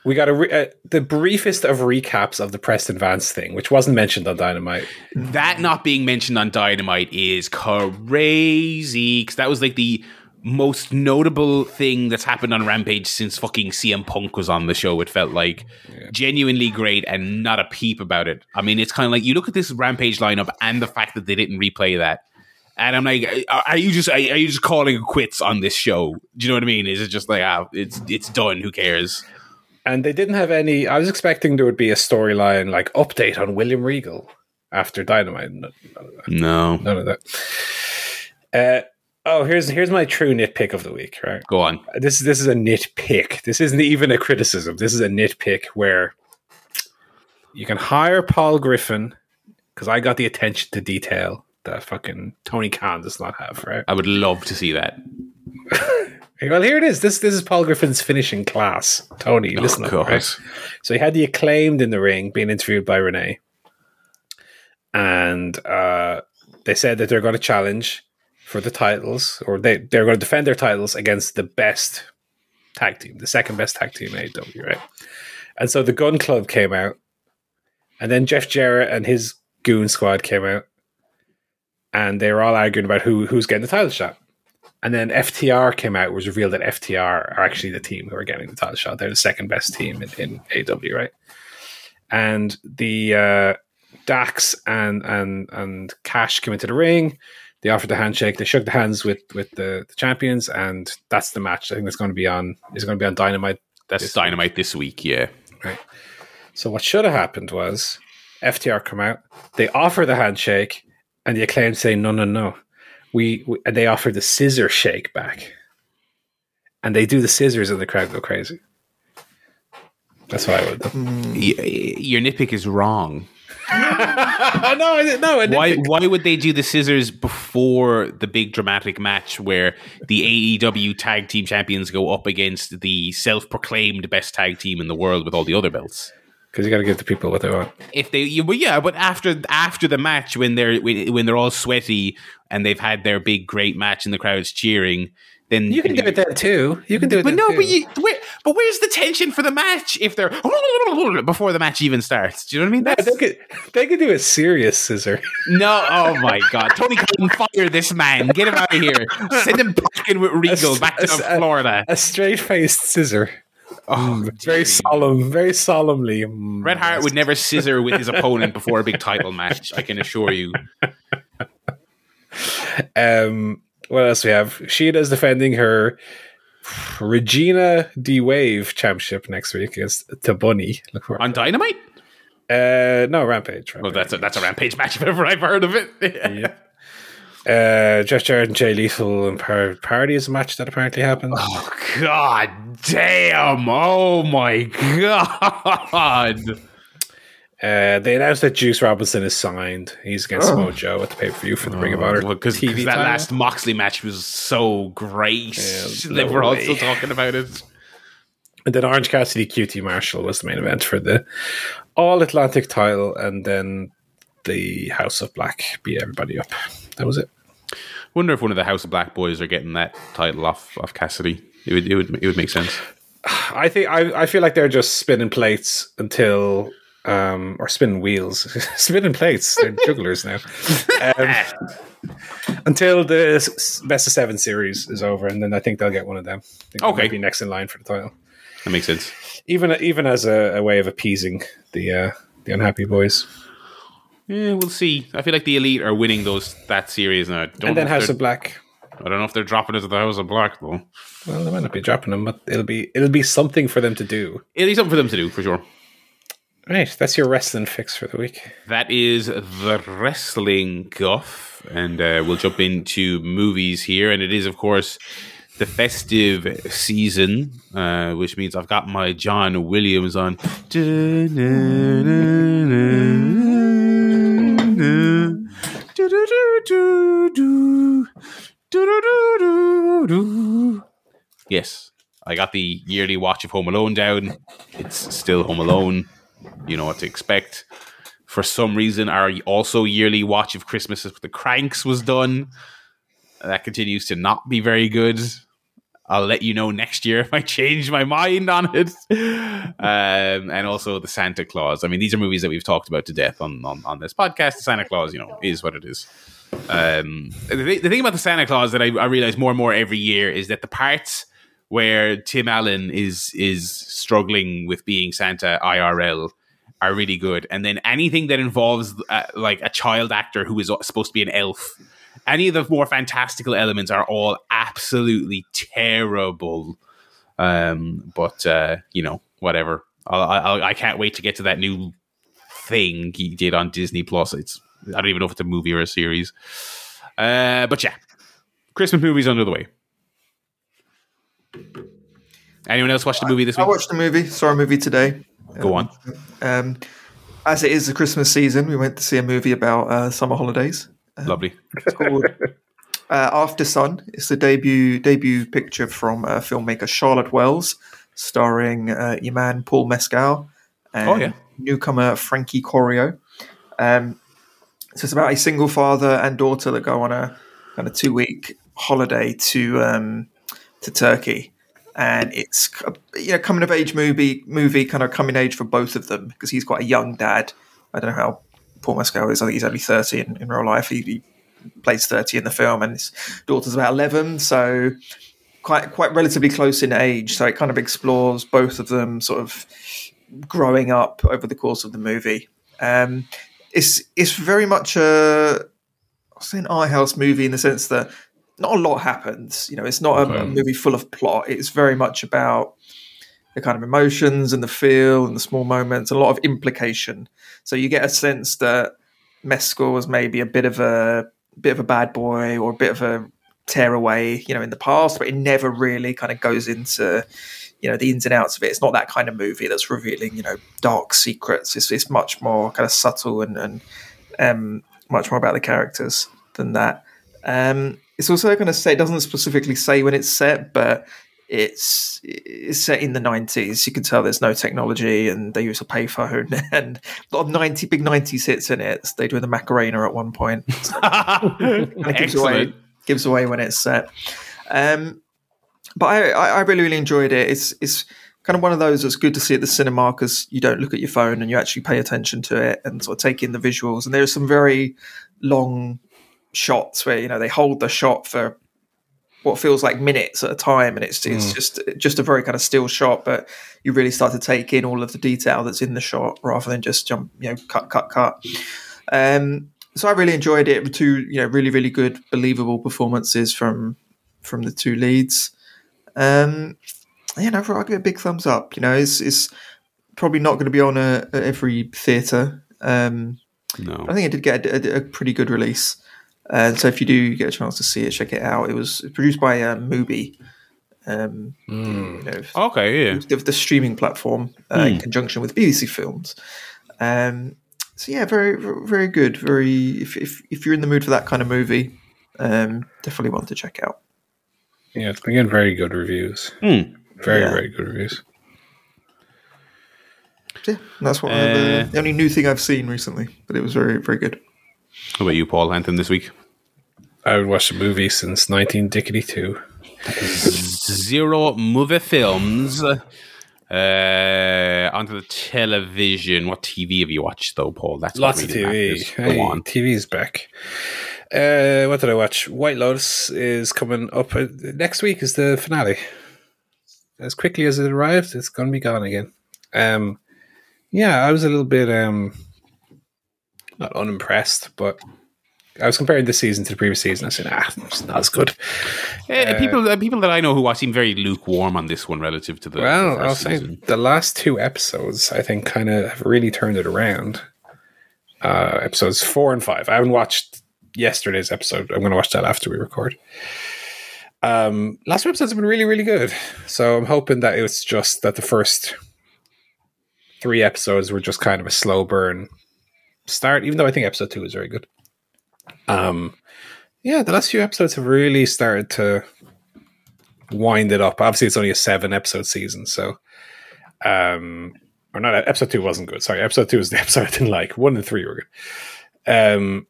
we got a re- uh, the briefest of recaps of the Preston Vance thing, which wasn't mentioned on Dynamite. That not being mentioned on Dynamite is crazy because that was like the most notable thing that's happened on Rampage since fucking CM Punk was on the show. It felt like genuinely great and not a peep about it. I mean, it's kind of like you look at this Rampage lineup and the fact that they didn't replay that. And I'm like, are you just are you just calling it quits on this show? Do you know what I mean? Is it just like, ah, it's it's done? Who cares? And they didn't have any. I was expecting there would be a storyline like update on William Regal after Dynamite. None, none of that. No, None of that. Uh, oh, here's here's my true nitpick of the week. Right, go on. this is this is a nitpick. This isn't even a criticism. This is a nitpick where you can hire Paul Griffin because I got the attention to detail that fucking Tony Khan does not have. Right. I would love to see that. Well, here it is. This this is Paul Griffin's finishing class. Tony, listen oh, up. Right? So he had the acclaimed in the ring, being interviewed by Renee, and uh, they said that they're going to challenge for the titles, or they they're going to defend their titles against the best tag team, the second best tag team in AEW, right? And so the Gunn Club came out, and then Jeff Jarrett and his goon squad came out, and they were all arguing about who who's getting the title shot. And then FTR came out. It was revealed that FTR are actually the team who are getting the title shot. They're the second best team in, in AW, right? And the uh, Dax and and and Cash came into the ring. They offered the handshake. They shook the hands with with the, the champions, and that's the match. I think it's going to be on. Is going to be on Dynamite. That's This Dynamite this week. Yeah. Right. So what should have happened was FTR come out. They offer the handshake, and the acclaimed say no, no, no. We, we and they offer the scissor shake back, and they do the scissors, and the crowd go crazy. That's why I would do. Y- your nitpick is wrong. no, no. Why why would they do the scissors before the big dramatic match where the AEW tag team champions go up against the self-proclaimed best tag team in the world with all the other belts? Because you got to give the people what they want. if they you, well, yeah but after after the match when they're when when they're all sweaty and they've had their big great match and the crowd's cheering then You can do it then too. You can do it. but no too. but you where, but where's the tension for the match if they're before the match even starts do you know what I mean No, That's- they could they could do a serious scissor. no oh my god Tony Khan fire this man get him out of here send him packing with Regal back to a- Florida A straight faced scissor. Oh Very solemn, very solemnly. mm, Bret Hart would never scissor with his opponent before a big title match. I can assure you. Um, what else we have? Shida's defending her Regina di WAVE championship next week against Tabuni. Look for On Dynamite? uh, no Rampage. Well, that's a, that's a Rampage match if ever I've heard of it. yeah. Uh, Jeff Jarrett and Jay Lethal and Par- Party is a match that apparently happened. Oh, God damn. Oh, my God. Uh, they announced that Juice Robinson is signed. He's against Oh. Mojo at the pay per view for the Ring of Honor Because that title. last Moxley match was so great. Yeah, that we're all still talking about it. And then Orange Cassidy QT Marshall was the main event for the All Atlantic title, and then the House of Black beat everybody up. That was it. Wonder if one of the House of Black boys are getting that title off off Cassidy. It would it would it would make sense. I think I, I feel like they're just spinning plates until um or spinning wheels. spinning plates. They're jugglers now. Um, until the best of seven series is over, and then I think they'll get one of them. I think they Okay. be next in line for the title. That makes sense. Even even as a, a way of appeasing the uh, the unhappy boys. Yeah, we'll see. I feel like the elite are winning those that series now. Don't and then House of Black. I don't know if they're dropping it to the House of Black though. Well, they might not be dropping them, but it'll be it'll be something for them to do. It'll be something for them to do for sure. Right, that's your wrestling fix for the week. That is the wrestling guff, and uh, we'll jump into movies here. And it is, of course, the festive season, uh, which means I've got my John Williams on. Yes, I got the yearly watch of Home Alone down. It's still Home Alone. You know what to expect. For some reason, our also yearly watch of Christmas with the Kranks was done. That continues to not be very good. I'll let you know next year if I change my mind on it. Um, and also the Santa Claus. I mean, these are movies that we've talked about to death on, on, on this podcast. The Santa Claus, you know, is what it is. Um, the, the thing about the Santa Claus that I, I realize more and more every year is that the parts where Tim Allen is is struggling with being Santa IRL are really good, and then anything that involves uh, like a child actor who is supposed to be an elf, any of the more fantastical elements are all absolutely terrible. Um, but uh, you know, whatever. I, I, I can't wait to get to that new thing he did on Disney Plus. It's I don't even know if it's a movie or a series. Uh, but yeah, Christmas movies under the way. Anyone else watch the movie this week? I watched the movie, saw a movie today. Go on. Um, as it is the Christmas season, we went to see a movie about uh, summer holidays. Lovely. It's called uh, Aftersun. It's the debut debut picture from uh, filmmaker Charlotte Wells, starring uh, your man Paul Mescal and Oh, yeah. newcomer Frankie Corio. Um, so it's about a single father and daughter that go on a kind of two week holiday to um, to Turkey, and it's you know coming of age movie movie kind of coming age for both of them because he's quite a young dad. I don't know how Paul Mescal is. I think he's only thirty in, in real life. He, he plays thirty in the film, and his daughter's about eleven. So quite quite relatively close in age. So it kind of explores both of them sort of growing up over the course of the movie. Um, it's it's very much a I'll say an art house movie in the sense that not a lot happens. You know, it's not a, a movie full of plot. It's very much about the kind of emotions and the feel and the small moments, a lot of implication. So you get a sense that Mescal was maybe a bit of a bit of a bad boy or a bit of a tearaway, you know, in the past, but it never really kind of goes into you know the ins and outs of it. It's not that kind of movie that's revealing you know dark secrets. It's, it's much more kind of subtle and and um, much more about the characters than that. Um, it's also going to say it doesn't specifically say when it's set, but it's it's set in the nineties. You can tell there's no technology, and they use a payphone, and a lot of ninety big nineties hits in it. They do the Macarena at one point. So, gives away gives away when it's set. Um, but I, I, really really enjoyed it. It's it's kind of one of those that's good to see at the cinema because you don't look at your phone and you actually pay attention to it and sort of take in the visuals. And there are some very long shots where you know they hold the shot for what feels like minutes at a time, and it's it's just just a very kind of still shot, but you really start to take in all of the detail that's in the shot rather than just jump, you know, cut, cut, cut. Um, so I really enjoyed it. Two, you know, really, really good, believable performances from from the two leads. Um, you know, I'll give it a big thumbs up. You know, it's, it's probably not going to be on a, at every theatre. Um, No. I think it did get a, a, a pretty good release. And so if you do get a chance to see it, check it out. It was produced by um, Mubi, um, you know, Okay, yeah. the, the streaming platform uh, in conjunction with BBC Films. Um, so yeah, very very good. Very if, if if you're in the mood for that kind of movie, um, definitely one to check out. Yeah, it's been getting very good reviews. Hmm. Very, Yeah. very good reviews. Yeah, that's what I've, Uh, uh, the only new thing I've seen recently, but it was very very good. How about you, Paul? Anything this week? I would watch a movie since 1982. Zero movie films. Uh, onto the television. What TV have you watched, though, Paul? That's what Lots of TV. matters. Hey, TV's back. Uh, what did I watch? White Lotus is coming up. Uh, next week is the finale. As quickly as it arrived, it's going to be gone again. Um, yeah, I was a little bit um, not unimpressed, but I was comparing this season to the previous season. I said, ah, it's not as good. Uh, people, uh, people that I know who watch seem very lukewarm on this one relative to the. Well, the I'll first say the last two episodes, I think, kind of have really turned it around. Uh, episodes four and five. I haven't watched yesterday's episode. I'm going to watch that after we record. Um, last episodes have been really, really good. So I'm hoping that it was just that the first three episodes were just kind of a slow burn start, even though I think episode two was very good. Um, yeah, the last few episodes have really started to wind it up. Obviously, it's only a seven episode season, so um, or not. Episode two wasn't good. Sorry, episode two was the episode I didn't like. One and three were good. Um,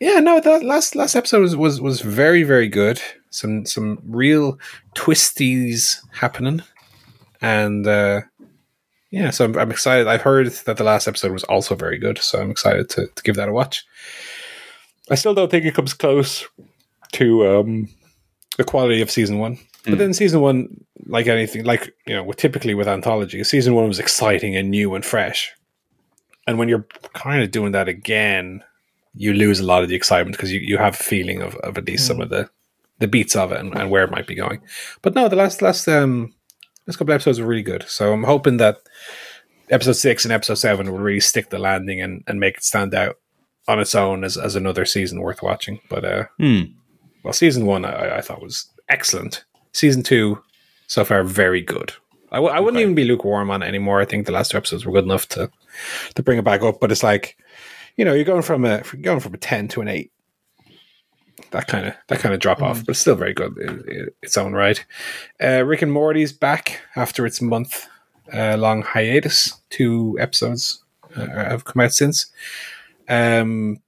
yeah, no, that last last episode was, was was very very good. Some some real twisties happening, and uh, yeah, so I'm, I'm excited. I've heard that the last episode was also very good, so I'm excited to, to give that a watch. I still don't think it comes close to um, the quality of season one. But then season one, like anything, like you know, typically with anthology, season one was exciting and new and fresh. And when you're kind of doing that again, you lose a lot of the excitement because you, you have a feeling of, of at least some of the, the beats of it and, and where it might be going. But no, the last last um last couple episodes were really good. So I'm hoping that episode six and episode seven will really stick the landing and, and make it stand out on its own as, as another season worth watching. But uh Hmm. well, season one I, I thought was excellent. Season two, so far, very good. I w- I wouldn't Okay. even be lukewarm on it anymore. I think the last two episodes were good enough to to bring it back up. But it's like, you know, you're going from a going from a ten to an eight. That kind of that kind of drop off, but it's still very good in, in its own right. Uh, Rick and Morty's back after its month uh, long hiatus. Two episodes uh, have come out since. Um,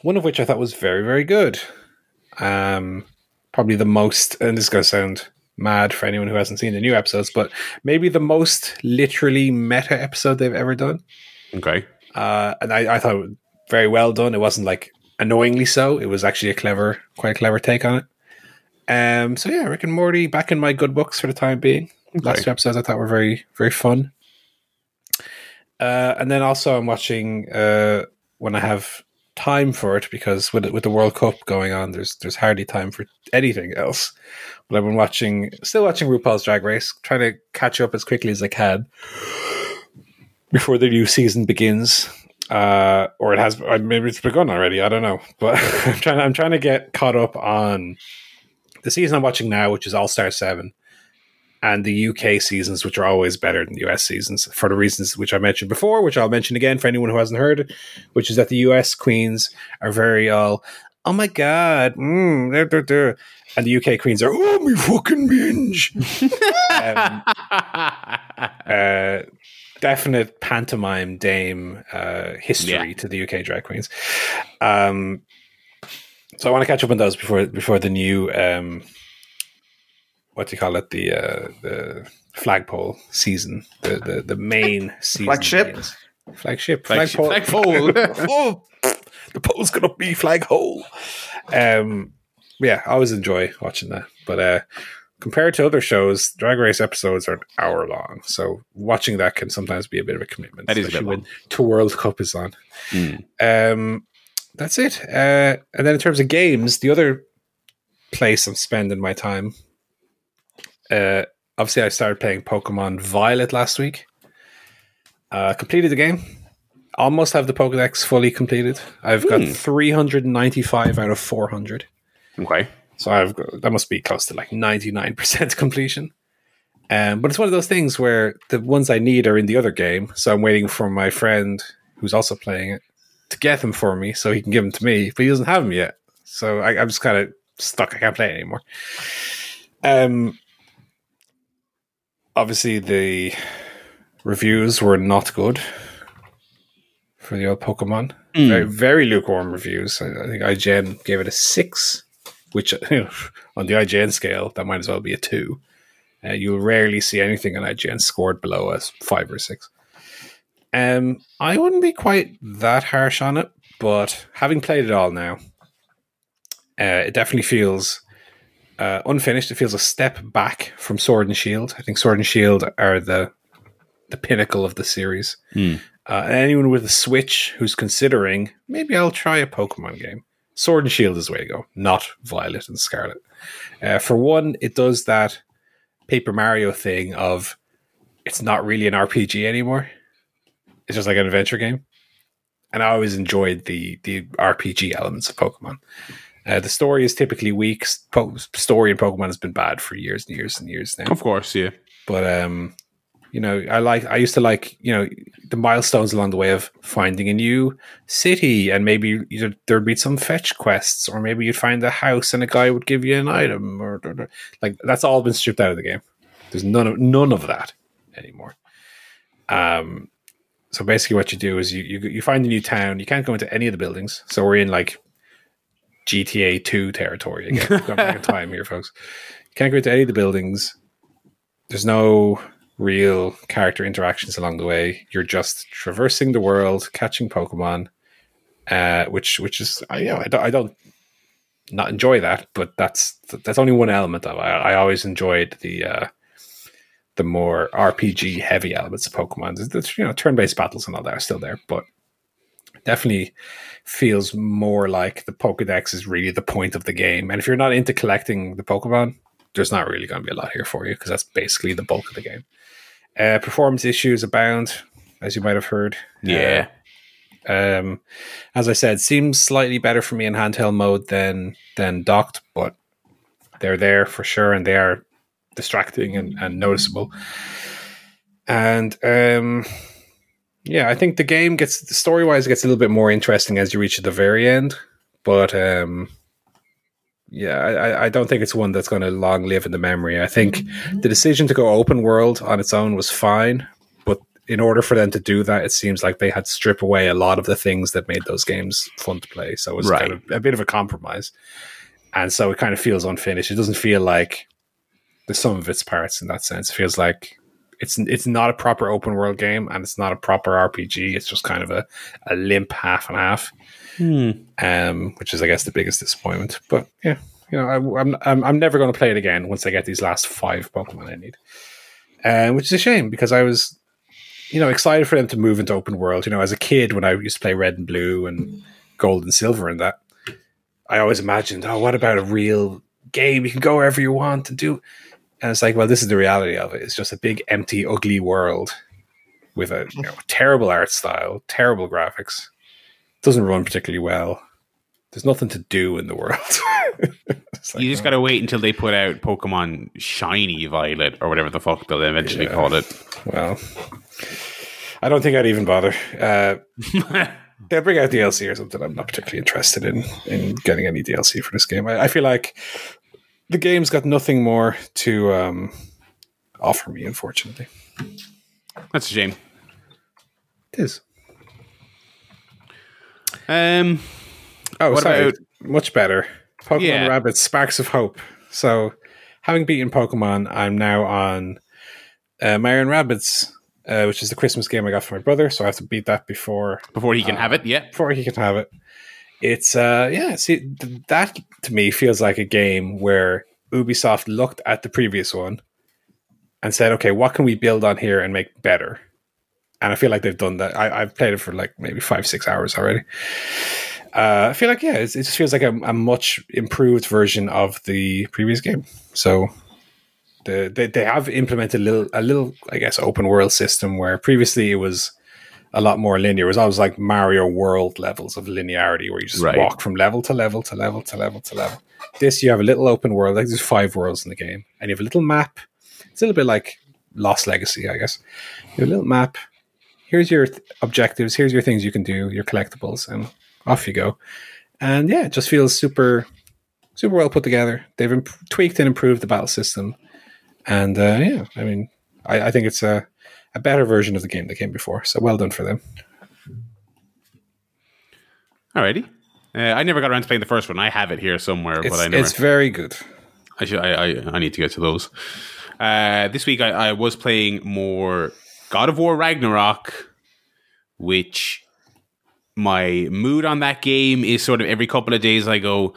one of which I thought was very very good. Um, probably the most, and this is going to sound mad for anyone who hasn't seen the new episodes, but maybe the most literally meta episode they've ever done. Okay. Uh, and I, I thought it was very well done. It wasn't like annoyingly so. It was actually a clever, quite a clever take on it. Um, so yeah, Rick and Morty back in my good books for the time being. Last two episodes I thought were very, very fun. Uh, and then also I'm watching uh, when I have time for it because with with the World Cup going on, there's there's hardly time for anything else. But I've been watching, still watching RuPaul's Drag Race, trying to catch up as quickly as I can before the new season begins. Uh, or it has, maybe it's begun already. I don't know, but I'm trying. I'm trying to get caught up on the season I'm watching now, which is All Star Seven, and the UK seasons, which are always better than the US seasons for the reasons which I mentioned before, which I'll mention again for anyone who hasn't heard, which is that the US queens are very all, oh my god, mm, they're, they're, they're. and the UK Queens are, oh me fucking binge. um, uh, definite pantomime dame uh, history Yeah. to the UK drag queens. Um, so I want to catch up on those before before the new um, what do you call it the uh, the flagpole season the the, the main season Flagship? begins. flagship Flagship- flagpole oh, the pole's gonna be flaghole. Um, yeah, I always enjoy watching that, but uh, compared to other shows, Drag Race episodes are an hour long, so watching that can sometimes be a bit of a commitment. That is a bit especially when two World Cup is on. Hmm. Um, that's it. Uh, and then in terms of games, the other place I'm spending my time, uh, obviously I started playing Pokemon Violet last week. Uh, completed the game. Almost have the Pokedex fully completed. I've got Hmm. 395 out of 400. Okay. So I've got, that must be close to like 99% completion. Um, but it's one of those things where the ones I need are in the other game. So I'm waiting for my friend who's also playing it to get them for me so he can give them to me, but he doesn't have them yet. So I, I'm just kind of stuck. I can't play anymore. Um, obviously, the reviews were not good for the old Pokemon. Hmm. Very, very lukewarm reviews. I, I think IGN gave it a six, which on the IGN scale, that might as well be a two. Uh, you'll rarely see anything on IGN scored below a five or six. Um, I wouldn't be quite that harsh on it, but having played it all now, uh, it definitely feels uh, unfinished. It feels a step back from Sword and Shield. I think Sword and Shield are the the pinnacle of the series. Hmm. Uh, anyone with a Switch who's considering maybe I'll try a Pokemon game, Sword and Shield is the way to go, not Violet and Scarlet. Uh, for one, it does that Paper Mario thing of it's not really an RPG anymore. It's just like an adventure game. And I always enjoyed the the RPG elements of Pokemon. Uh, the story is typically weak. Po- story in Pokemon has been bad for years and years and years now Of course, yeah. but um you know i like i used to like you know the milestones along the way of finding a new city and maybe you know, there'd be some fetch quests or maybe you'd find a house and a guy would give you an item or, or- or- like that's all been stripped out of the game. There's none of none of that anymore. Um so basically what you do is you, you you find a new town. You can't go into any of the buildings. So we're in like gta 2 territory again. Going back in time here folks. You can't go into any of the buildings. There's no real character interactions along the way. You're just traversing the world, catching Pokemon, uh, which which is I, you know, I, don't, I don't not enjoy that, but that's that's only one element of it. I, always enjoyed the uh, the more RPG heavy elements of Pokemon. The, the, you know, turn based battles and all that are still there, but definitely feels more like the Pokedex is really the point of the game. And if you're not into collecting the Pokemon, there's not really going to be a lot here for you because that's basically the bulk of the game. Uh, performance issues abound, as you might have heard. Yeah. Uh, um, as I said, seems slightly better for me in handheld mode than than docked, but they're there for sure, and they are distracting and, and noticeable. And um, yeah, I think the game gets story wise gets a little bit more interesting as you reach the very end, but um, yeah, I, I don't think it's one that's going to long live in the memory. I think mm-hmm. the decision to go open world on its own was fine, but in order for them to do that, it seems like they had to strip away a lot of the things that made those games fun to play. So it was Right. kind of a bit of a compromise, and so it kind of feels unfinished. It doesn't feel like the sum of its parts in that sense. It feels like it's it's not a proper open world game, and it's not a proper RPG. It's just kind of a, a limp half and half Hmm. um, which is, I guess, the biggest disappointment. But yeah, you know, I, I'm I'm I'm never going to play it again once I get these last five Pokemon I need, uh, which is a shame because I was, you know, excited for them to move into open world. You know, as a kid when I used to play Red and Blue and Gold and Silver and that, I always imagined, oh, what about a real game? You can go wherever you want and do. And it's like, well, this is the reality of it. It's just a big, empty, ugly world with a you know, terrible art style, terrible graphics. Doesn't run particularly well. There's nothing to do in the world. Like, you just oh, got to wait until they put out Pokemon Shiny Violet or whatever the fuck they'll eventually Yeah. call it. well, I don't think I'd even bother. Uh, they'll bring out DLC or something. I'm not particularly interested in in getting any DLC for this game. I, I feel like the game's got nothing more to um, offer me, unfortunately. That's a shame. It is. Um, Oh, What sorry. about- Much better. Pokemon Yeah. Rabbids Sparks of Hope. So, having beaten Pokemon, I'm now on uh, Mario and Rabbids, uh, which is the Christmas game I got for my brother. So I have to beat that before before he can have it, yeah. before he can have it. It's uh yeah, see th- that to me feels like a game where Ubisoft looked at the previous one and said, okay, what can we build on here and make better? And I feel like they've done that. I, I've played it for like maybe five, six hours already. Uh, I feel like yeah, it's, it just feels like a, a much improved version of the previous game. So the, they they have implemented a little a little I guess open world system where previously it was a lot more linear. It was always like Mario World levels of linearity where you just Right. walk from level to level to level to level to level. This you have a little open world. Like there's five worlds in the game, and you have a little map. It's a little bit like Lost Legacy, I guess. You have a little map. Here's your th- objectives. Here's your things you can do. Your collectibles, and off you go. And yeah, it just feels super, super well put together. They've imp- tweaked and improved the battle system, and uh, yeah, I mean, I, I think it's a a better version of the game that came before. So well done for them. Alrighty. Uh, I never got around to playing the first one. I have it here somewhere, It's, but I never. it's very good. I should. I, I, I need to get to those. Uh, this week, I, I was playing more God of War Ragnarok, which my mood on that game is sort of every couple of days I go.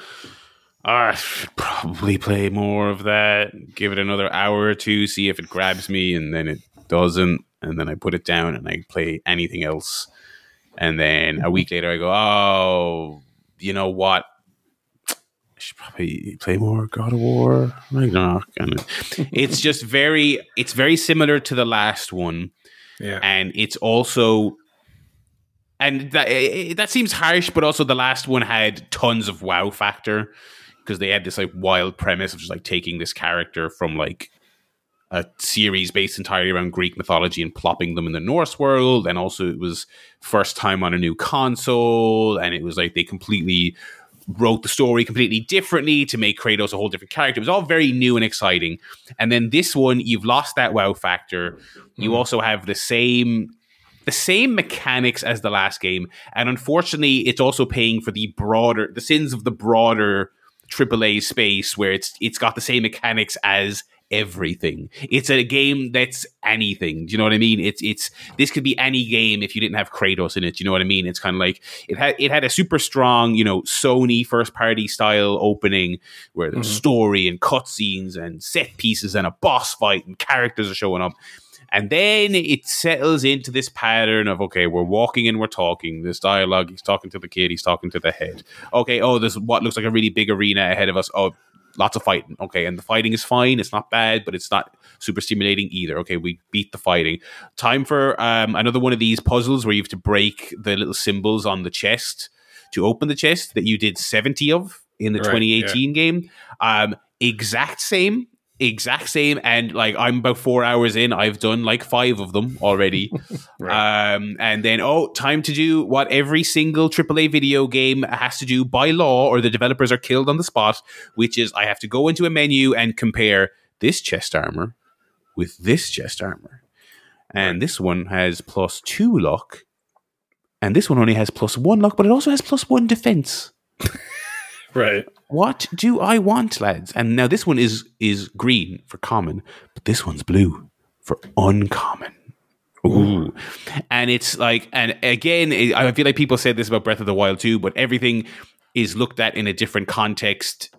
"Ah, I should probably play more of that. Give it another hour or two, see if it grabs me, and then it doesn't, and then I put it down and I play anything else. And then a week later, I go, oh, you know what? I should probably play more God of War Ragnarok. And it's just very, it's very similar to the last one, Yeah. and it's also, and that eh, that seems harsh, but also the last one had tons of wow factor because they had this like wild premise of just like taking this character from like a series based entirely around Greek mythology and plopping them in the Norse world. And also, it was first time on a new console, and it was like they completely wrote the story completely differently to make Kratos a whole different character. It was all very new and exciting. And then this one, you've lost that wow factor. You hmm. also have the same the same mechanics as the last game, and unfortunately, it's also paying for the broader the sins of the broader AAA space where it's it's got the same mechanics as everything. It's a game that's anything. Do you know what I mean? It's it's this could be any game if you didn't have Kratos in it. Do you know what I mean? It's kind of like it had it had a super strong, you know, Sony first party style opening where there's mm-hmm. story and cutscenes and set pieces and a boss fight and characters are showing up. And then it settles into this pattern of okay, we're walking and we're talking. This dialogue, he's talking to the kid, he's talking to the head. Okay, oh, there's what looks like a really big arena ahead of us. Oh, lots of fighting. Okay, and the fighting is fine. It's not bad, but it's not super stimulating either. Okay, we beat the fighting. Time for um, another one of these puzzles where you have to break the little symbols on the chest to open the chest that you did 70 of in the Right, 2018 game. Um, exact same. Exact same, and like I'm about four hours in, I've done like five of them already. Right. Um, and then, oh, time to do what every single AAA video game has to do by law, or the developers are killed on the spot, which is I have to go into a menu and compare this chest armor with this chest armor. And this one has plus two luck, and this one only has plus one luck, but it also has plus one defense. right. What do I want, lads? And now this one is is green for common, but this one's blue for uncommon. Ooh. And it's like, and again, I feel like people said this about Breath of the Wild too, but everything is looked at in a different context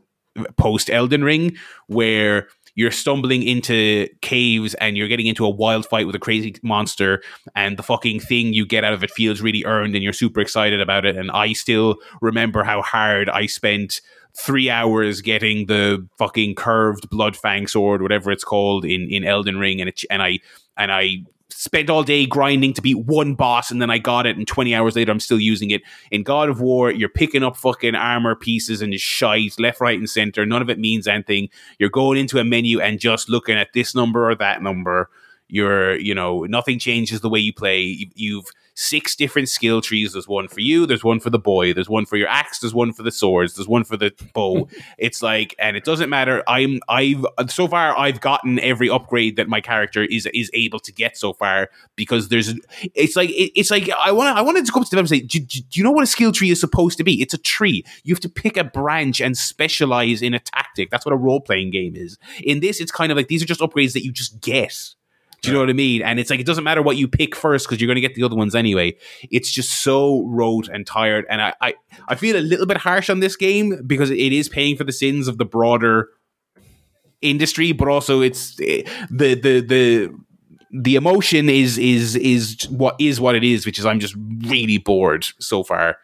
post Elden Ring, where you're stumbling into caves and you're getting into a wild fight with a crazy monster, and the fucking thing you get out of it feels really earned, and you're super excited about it. And I still remember how hard I spent three hours getting the fucking curved blood fang sword, whatever it's called, in in Elden Ring, and it, and I and I spent all day grinding to beat one boss and then I got it and 20 hours later I'm still using it. In God of War, you're picking up fucking armor pieces and shite left, right, and center. None of it means anything. You're going into a menu and just looking at this number or that number. You're, you know, nothing changes the way you play. You've six different skill trees. There's one for you, there's one for the boy, there's one for your axe, there's one for the swords, there's one for the bow. it's like, and it doesn't matter. I'm, I've so far I've gotten every upgrade that my character is is able to get so far because there's, it's like it, it's like I want I wanted to come to them and say, do, do you know what a skill tree is supposed to be? It's a tree. You have to pick a branch and specialize in a tactic. That's what a role playing game is. In this, it's kind of like these are just upgrades that you just get. Do you know what I mean? And it's like it doesn't matter what you pick first because you're going to get the other ones anyway. It's just so rote and tired, and I, I I feel a little bit harsh on this game because it is paying for the sins of the broader industry, but also it's eh, the the the the emotion is is is what is what it is, which is I'm just really bored so far.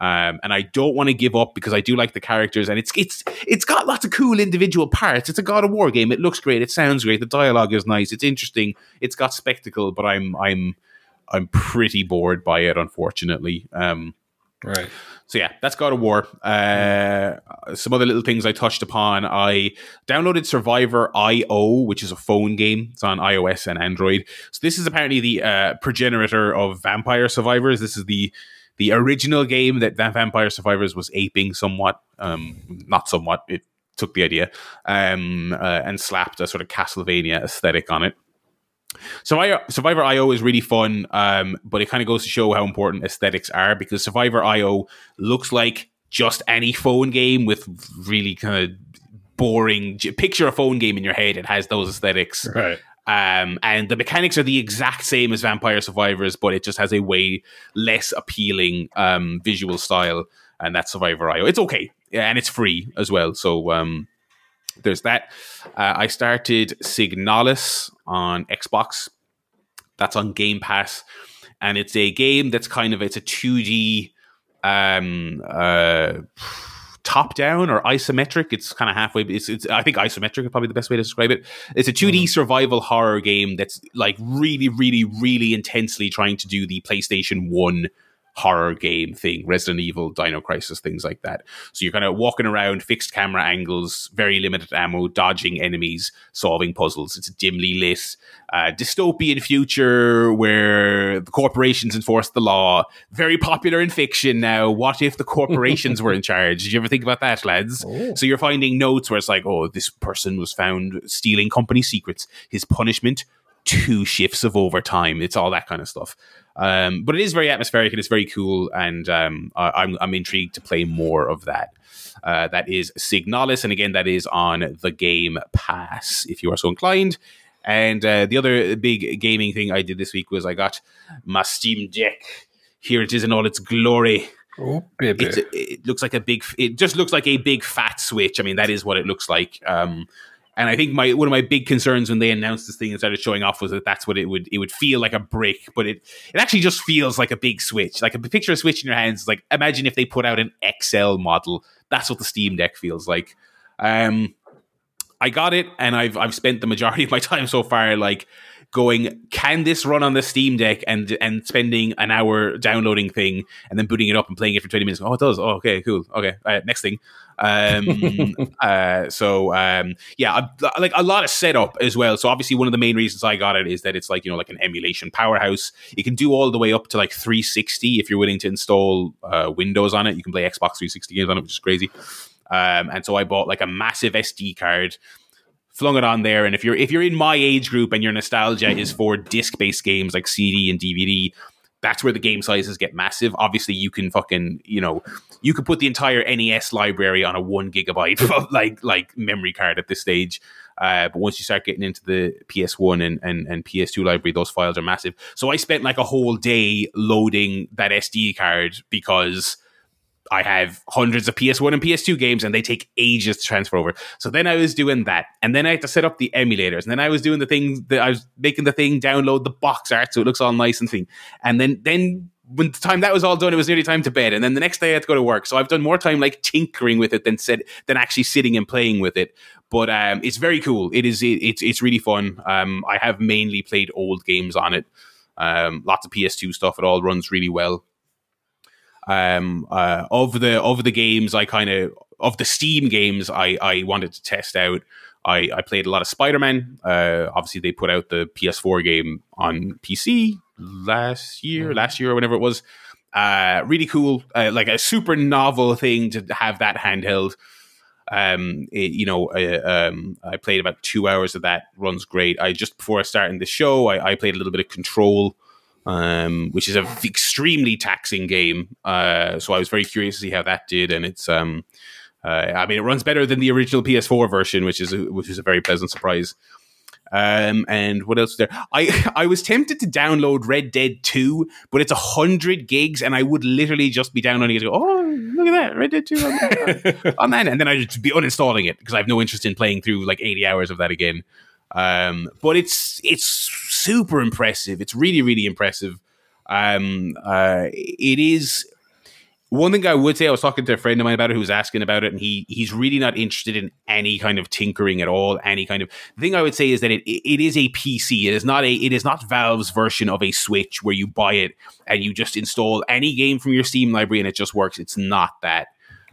Um, and I don't want to give up because I do like the characters, and it's it's it's got lots of cool individual parts. It's a God of War game. It looks great. It sounds great. The dialogue is nice. It's interesting. It's got spectacle, but I'm I'm I'm pretty bored by it, unfortunately. Um, right. So yeah, that's God of War. Uh, some other little things I touched upon. I downloaded Survivor.io, which is a phone game. It's on iOS and Android. So this is apparently the uh, progenitor of Vampire Survivors. This is the the original game that Vampire Survivors was aping somewhat, um, not somewhat. It took the idea um, uh, and slapped a sort of Castlevania aesthetic on it. Survivor, Survivor.io is really fun, um, but it kind of goes to show how important aesthetics are because Survivor.io looks like just any phone game with really kind of boring. Picture a phone game in your head; it has those aesthetics, right? Um, and the mechanics are the exact same as Vampire Survivors, but it just has a way less appealing um, visual style, and that's Survivor.io. It's okay, yeah, and it's free as well. So um, there's that. Uh, I started Signalis on Xbox. That's on Game Pass, and it's a game that's kind of it's a 2D um, uh, top down or isometric. It's kind of halfway. It's, it's I think isometric is probably the best way to describe it. It's a 2D mm-hmm. survival horror game that's like really, really, really intensely trying to do the PlayStation One horror game thing, Resident Evil, Dino Crisis, things like that. So you're kind of walking around, fixed camera angles, very limited ammo, dodging enemies, solving puzzles. It's a dimly lit uh, dystopian future where the corporations enforce the law. Very popular in fiction now. What if the corporations were in charge? Did you ever think about that, lads? Oh. So you're finding notes where it's like, oh, this person was found stealing company secrets. His punishment two shifts of overtime. It's all that kind of stuff. Um, but it is very atmospheric and it's very cool, and um, I, am I'm, I'm intrigued to play more of that. Uh, that is Signalis, and again, that is on the Game Pass if you are so inclined. And uh, the other big gaming thing I did this week was I got my Steam Deck. Here it is in all its glory. Oh, baby! It, it looks like a big. It just looks like a big fat Switch. I mean, that is what it looks like. Um, and I think my one of my big concerns when they announced this thing and started showing off was that that's what it would it would feel like a brick, but it it actually just feels like a big switch. Like a picture of switch in your hands. Like imagine if they put out an XL model. That's what the Steam Deck feels like. Um, I got it, and I've I've spent the majority of my time so far like going, can this run on the Steam Deck and and spending an hour downloading thing and then booting it up and playing it for 20 minutes. Oh, it does. Oh, okay, cool. Okay, next thing. Um, uh, so um, yeah, like a lot of setup as well. So obviously, one of the main reasons I got it is that it's like you know like an emulation powerhouse. You can do all the way up to like 360 if you're willing to install uh, Windows on it. You can play Xbox 360 games on it, which is crazy. Um, and so I bought like a massive SD card flung it on there. And if you're if you're in my age group and your nostalgia is for disc based games like CD and DVD, that's where the game sizes get massive. Obviously, you can fucking you know you could put the entire NES library on a one gigabyte like like memory card at this stage. Uh, but once you start getting into the PS1 and, and, and PS2 library, those files are massive. So I spent like a whole day loading that SD card because I have hundreds of PS1 and PS2 games and they take ages to transfer over. So then I was doing that. And then I had to set up the emulators. And then I was doing the thing that I was making the thing download the box art so it looks all nice and thing. And then then when the time that was all done, it was nearly time to bed. And then the next day I had to go to work. So I've done more time like tinkering with it than said than actually sitting and playing with it. But um, it's very cool. It is it, it's it's really fun. Um, I have mainly played old games on it. Um, lots of PS2 stuff. It all runs really well um, uh, of the of the games I kind of of the Steam games I I wanted to test out. I, I played a lot of Spider Man. Uh, obviously, they put out the PS4 game on PC last year, last year or whenever it was. Uh, really cool, uh, like a super novel thing to have that handheld. Um, it, you know, uh, um, I played about two hours of that. Runs great. I just before I started the show, I, I played a little bit of Control, um, which is an extremely taxing game. Uh, so I was very curious to see how that did, and it's um, uh, I mean, it runs better than the original PS4 version, which is a, which is a very pleasant surprise. Um, and what else is there? I I was tempted to download Red Dead 2, but it's a hundred gigs, and I would literally just be downloading it. And go, oh, look at that, Red Dead 2 on, that. on that, and then I'd just be uninstalling it because I have no interest in playing through like 80 hours of that again. Um, but it's it's super impressive. It's really really impressive. Um, uh, it is one thing I would say, I was talking to a friend of mine about it who was asking about it, and he he's really not interested in any kind of tinkering at all. Any kind of the thing I would say is that it it is a PC. It is not a it is not Valve's version of a Switch where you buy it and you just install any game from your Steam library and it just works. It's not that.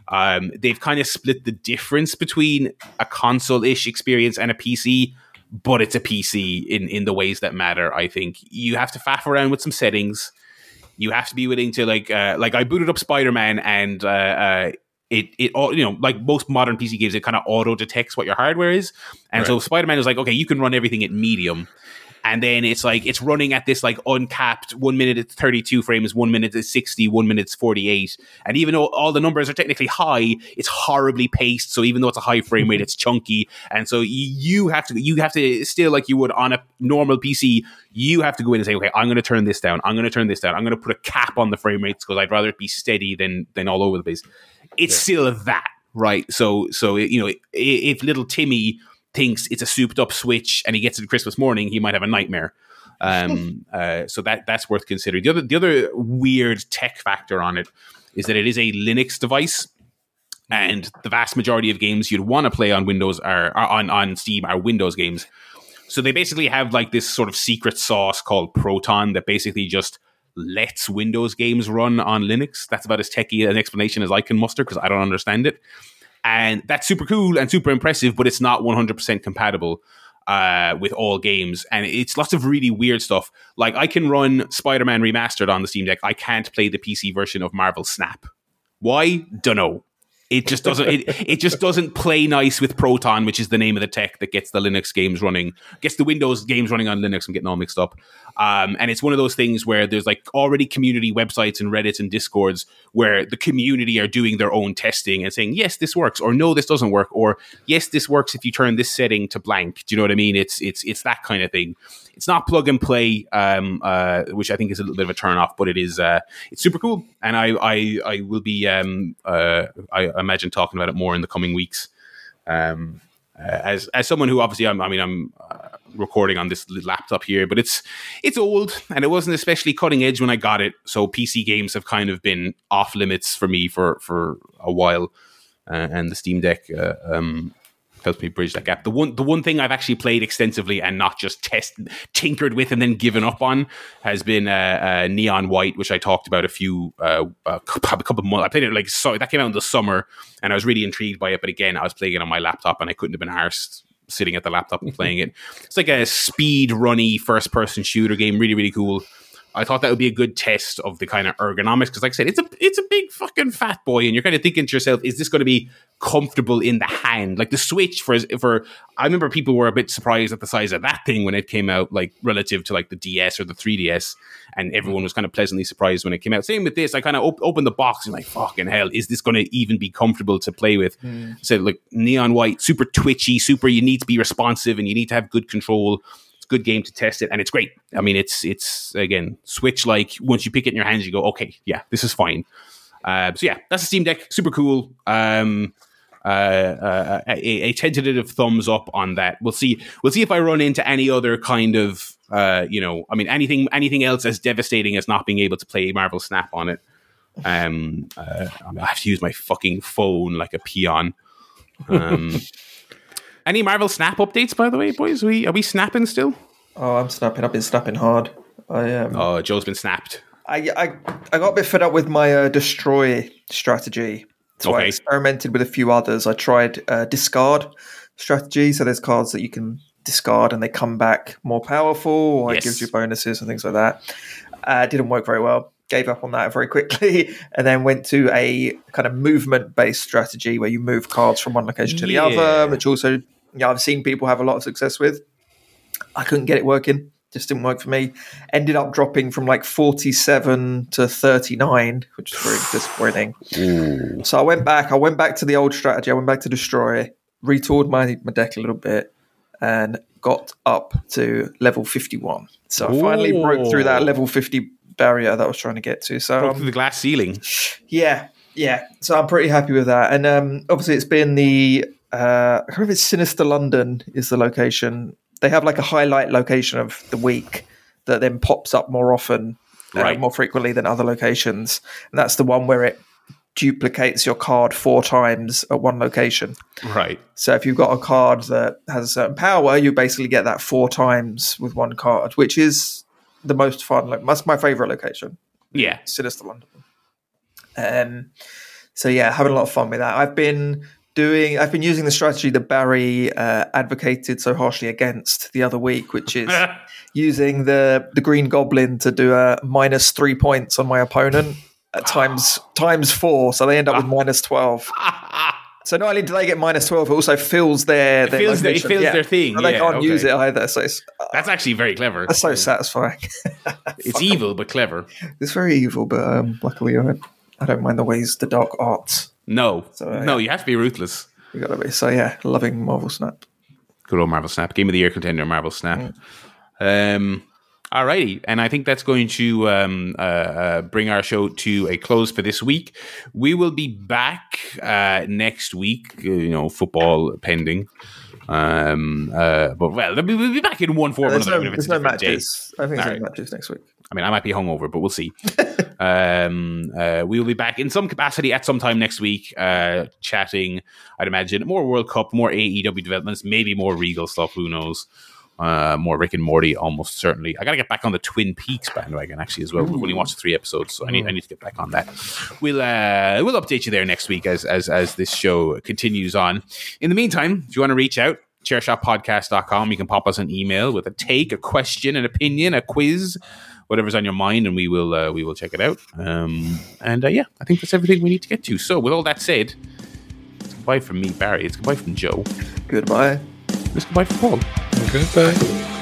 Um, they've kind of split the difference between a console ish experience and a PC, but it's a PC in in the ways that matter. I think you have to faff around with some settings you have to be willing to like uh, like I booted up Spider Man and uh, uh, it it you know like most modern PC games it kind of auto detects what your hardware is, and right. so Spider Man is like okay you can run everything at medium, and then it's like it's running at this like uncapped one minute it's 32 frames one minute it's 60 one minute it's 48 and even though all the numbers are technically high it's horribly paced. So even though it's a high frame rate mhm. it's chunky. And so you have to you have to still like you would on a normal pc you have to go in and say okay i'm going to turn this down. I'm going to turn this down. I'm going to put a cap on the frame rates because i'd rather it be steady than than all over the place. It's yeah. still that right? So so you know if little timmy thinks it's a souped up Switch and he gets it Christmas morning, he might have a nightmare. Um, uh, so that that's worth considering. The other the other weird tech factor on it is that it is a Linux device, and the vast majority of games you'd want to play on Windows are, are on on Steam are Windows games. So they basically have like this sort of secret sauce called Proton that basically just lets Windows games run on Linux. That's about as techy an explanation as I can muster because I don't understand it and that's super cool and super impressive, but it's not 100% compatible uh, with all games, and it's lots of really weird stuff. Like I can run Spider-Man Remastered on the Steam Deck, I can't play the PC version of Marvel Snap. Why? Dunno. It just doesn't. It, it just doesn't play nice with Proton, which is the name of the tech that gets the Linux games running, gets the Windows games running on Linux. I'm getting all mixed up. Um, and it's one of those things where there's like already community websites and Reddits and Discords where the community are doing their own testing and saying yes, this works, or no, this doesn't work, or yes, this works if you turn this setting to blank. Do you know what I mean? It's it's it's that kind of thing. It's not plug and play, um, uh, which I think is a little bit of a turn off, but it is uh, it's super cool, and I I, I will be um, uh, I imagine talking about it more in the coming weeks. Um, uh, as as someone who obviously I'm, I mean I'm uh, recording on this laptop here, but it's it's old and it wasn't especially cutting edge when I got it. So PC games have kind of been off limits for me for for a while, uh, and the Steam Deck uh, um, helps me bridge that gap. The one the one thing I've actually played extensively and not just test tinkered with and then given up on has been uh, uh, Neon White, which I talked about a few uh, a couple of months. I played it like so that came out in the summer, and I was really intrigued by it. But again, I was playing it on my laptop, and I couldn't have been arsed sitting at the laptop and playing it. It's like a speed runny first person shooter game, really really cool. I thought that would be a good test of the kind of ergonomics because, like I said, it's a it's a big fucking fat boy, and you're kind of thinking to yourself, is this going to be comfortable in the hand? Like the Switch for for I remember people were a bit surprised at the size of that thing when it came out, like relative to like the DS or the 3DS, and everyone was kind of pleasantly surprised when it came out. Same with this, I kind of op- opened the box and like, fucking hell, is this going to even be comfortable to play with? Mm. So like neon white, super twitchy, super. You need to be responsive and you need to have good control good game to test it, and it's great. I mean, it's it's again Switch like once you pick it in your hands, you go, okay, yeah, this is fine. Uh, so yeah, that's a Steam Deck, super cool. Um, uh, uh, a, a, tentative thumbs up on that. We'll see. We'll see if I run into any other kind of, uh, you know, I mean, anything, anything else as devastating as not being able to play Marvel Snap on it. Um, uh, I have to use my fucking phone like a peon. Um, Any Marvel Snap updates, by the way, boys? Are we are we snapping still? Oh, I'm snapping. I've been snapping hard. I um, Oh, Joe's been snapped. I I, I got a bit fed up with my uh, destroy strategy. So okay. I experimented with a few others. I tried uh, discard strategy. So there's cards that you can discard and they come back more powerful, or Yes. it gives you bonuses and things like that. Uh, didn't work very well. Gave up on that very quickly, and then went to a kind of movement-based strategy where you move cards from one location to the Yeah. other, which also, yeah, I've seen people have a lot of success with. I couldn't get it working. Just didn't work for me. Ended up dropping from like 47 to 39, which is very disappointing. So I went back. I went back to the old strategy. I went back to destroy, retoured my, my deck a little bit, and got up to level 51. So I finally broke through that level 50 barrier that I was trying to get to. So Broke um, through the glass ceiling. yeah, yeah. So I'm pretty happy with that. And um, obviously, it's been the uh, I can't remember if it's Sinister London is the location. They have like a highlight location of the week that then pops up more often, uh, Right. more frequently than other locations. And that's the one where it duplicates your card four times at one location. Right. So if you've got a card that has a certain power, you basically get that four times with one card, which is the most fun. Like that's my favorite location. Yeah. Sinister London. Um, so yeah, having a lot of fun with that. I've been doing, I've been using the strategy that Barry uh, advocated so harshly against the other week, which is using the the Green Goblin to do a minus three points on my opponent at times times four, so they end up with minus twelve. So not only do they get minus twelve, it also fills their their fills their- it fills their thing, So they yeah, can't use it either. So it's That's actually very clever. that's so satisfying. It's evil but clever. It's very evil, but um, luckily I don't, I don't mind the ways the dark arts. No. So, uh, no, you have to be ruthless. You gotta be. So yeah, loving Marvel Snap. Good old Marvel Snap. Game of the Year contender, Marvel Snap. Um, alrighty. And I think that's going to um, uh, uh, bring our show to a close for this week. We will be back uh, next week, uh, you know, football pending. Um, uh, but well, we'll be back in one form or There's another. no, if it's there's no different day. matches. I think there's Alright. no matches next week. I mean, I might be hungover, but we'll see. um, uh, we will be back in some capacity at some time next week, uh, chatting. I'd imagine more World Cup, more AEW developments, maybe more Regal stuff. Who knows? Uh, more Rick and Morty, almost certainly. I got to get back on the Twin Peaks bandwagon actually as well. We've only watched three episodes, so I need I need to get back on that. We'll uh, we'll update you there next week as as as this show continues on. In the meantime, if you want to reach out, chairshotpodcast.com, you can pop us an email with a take, a question, an opinion, a quiz, whatever's on your mind, and we will uh, we will check it out. Um, and uh, yeah, I think that's everything we need to get to. So, with all that said, it's goodbye from me, Barry. It's goodbye from Joe. Goodbye. It's goodbye from Paul. Goodbye.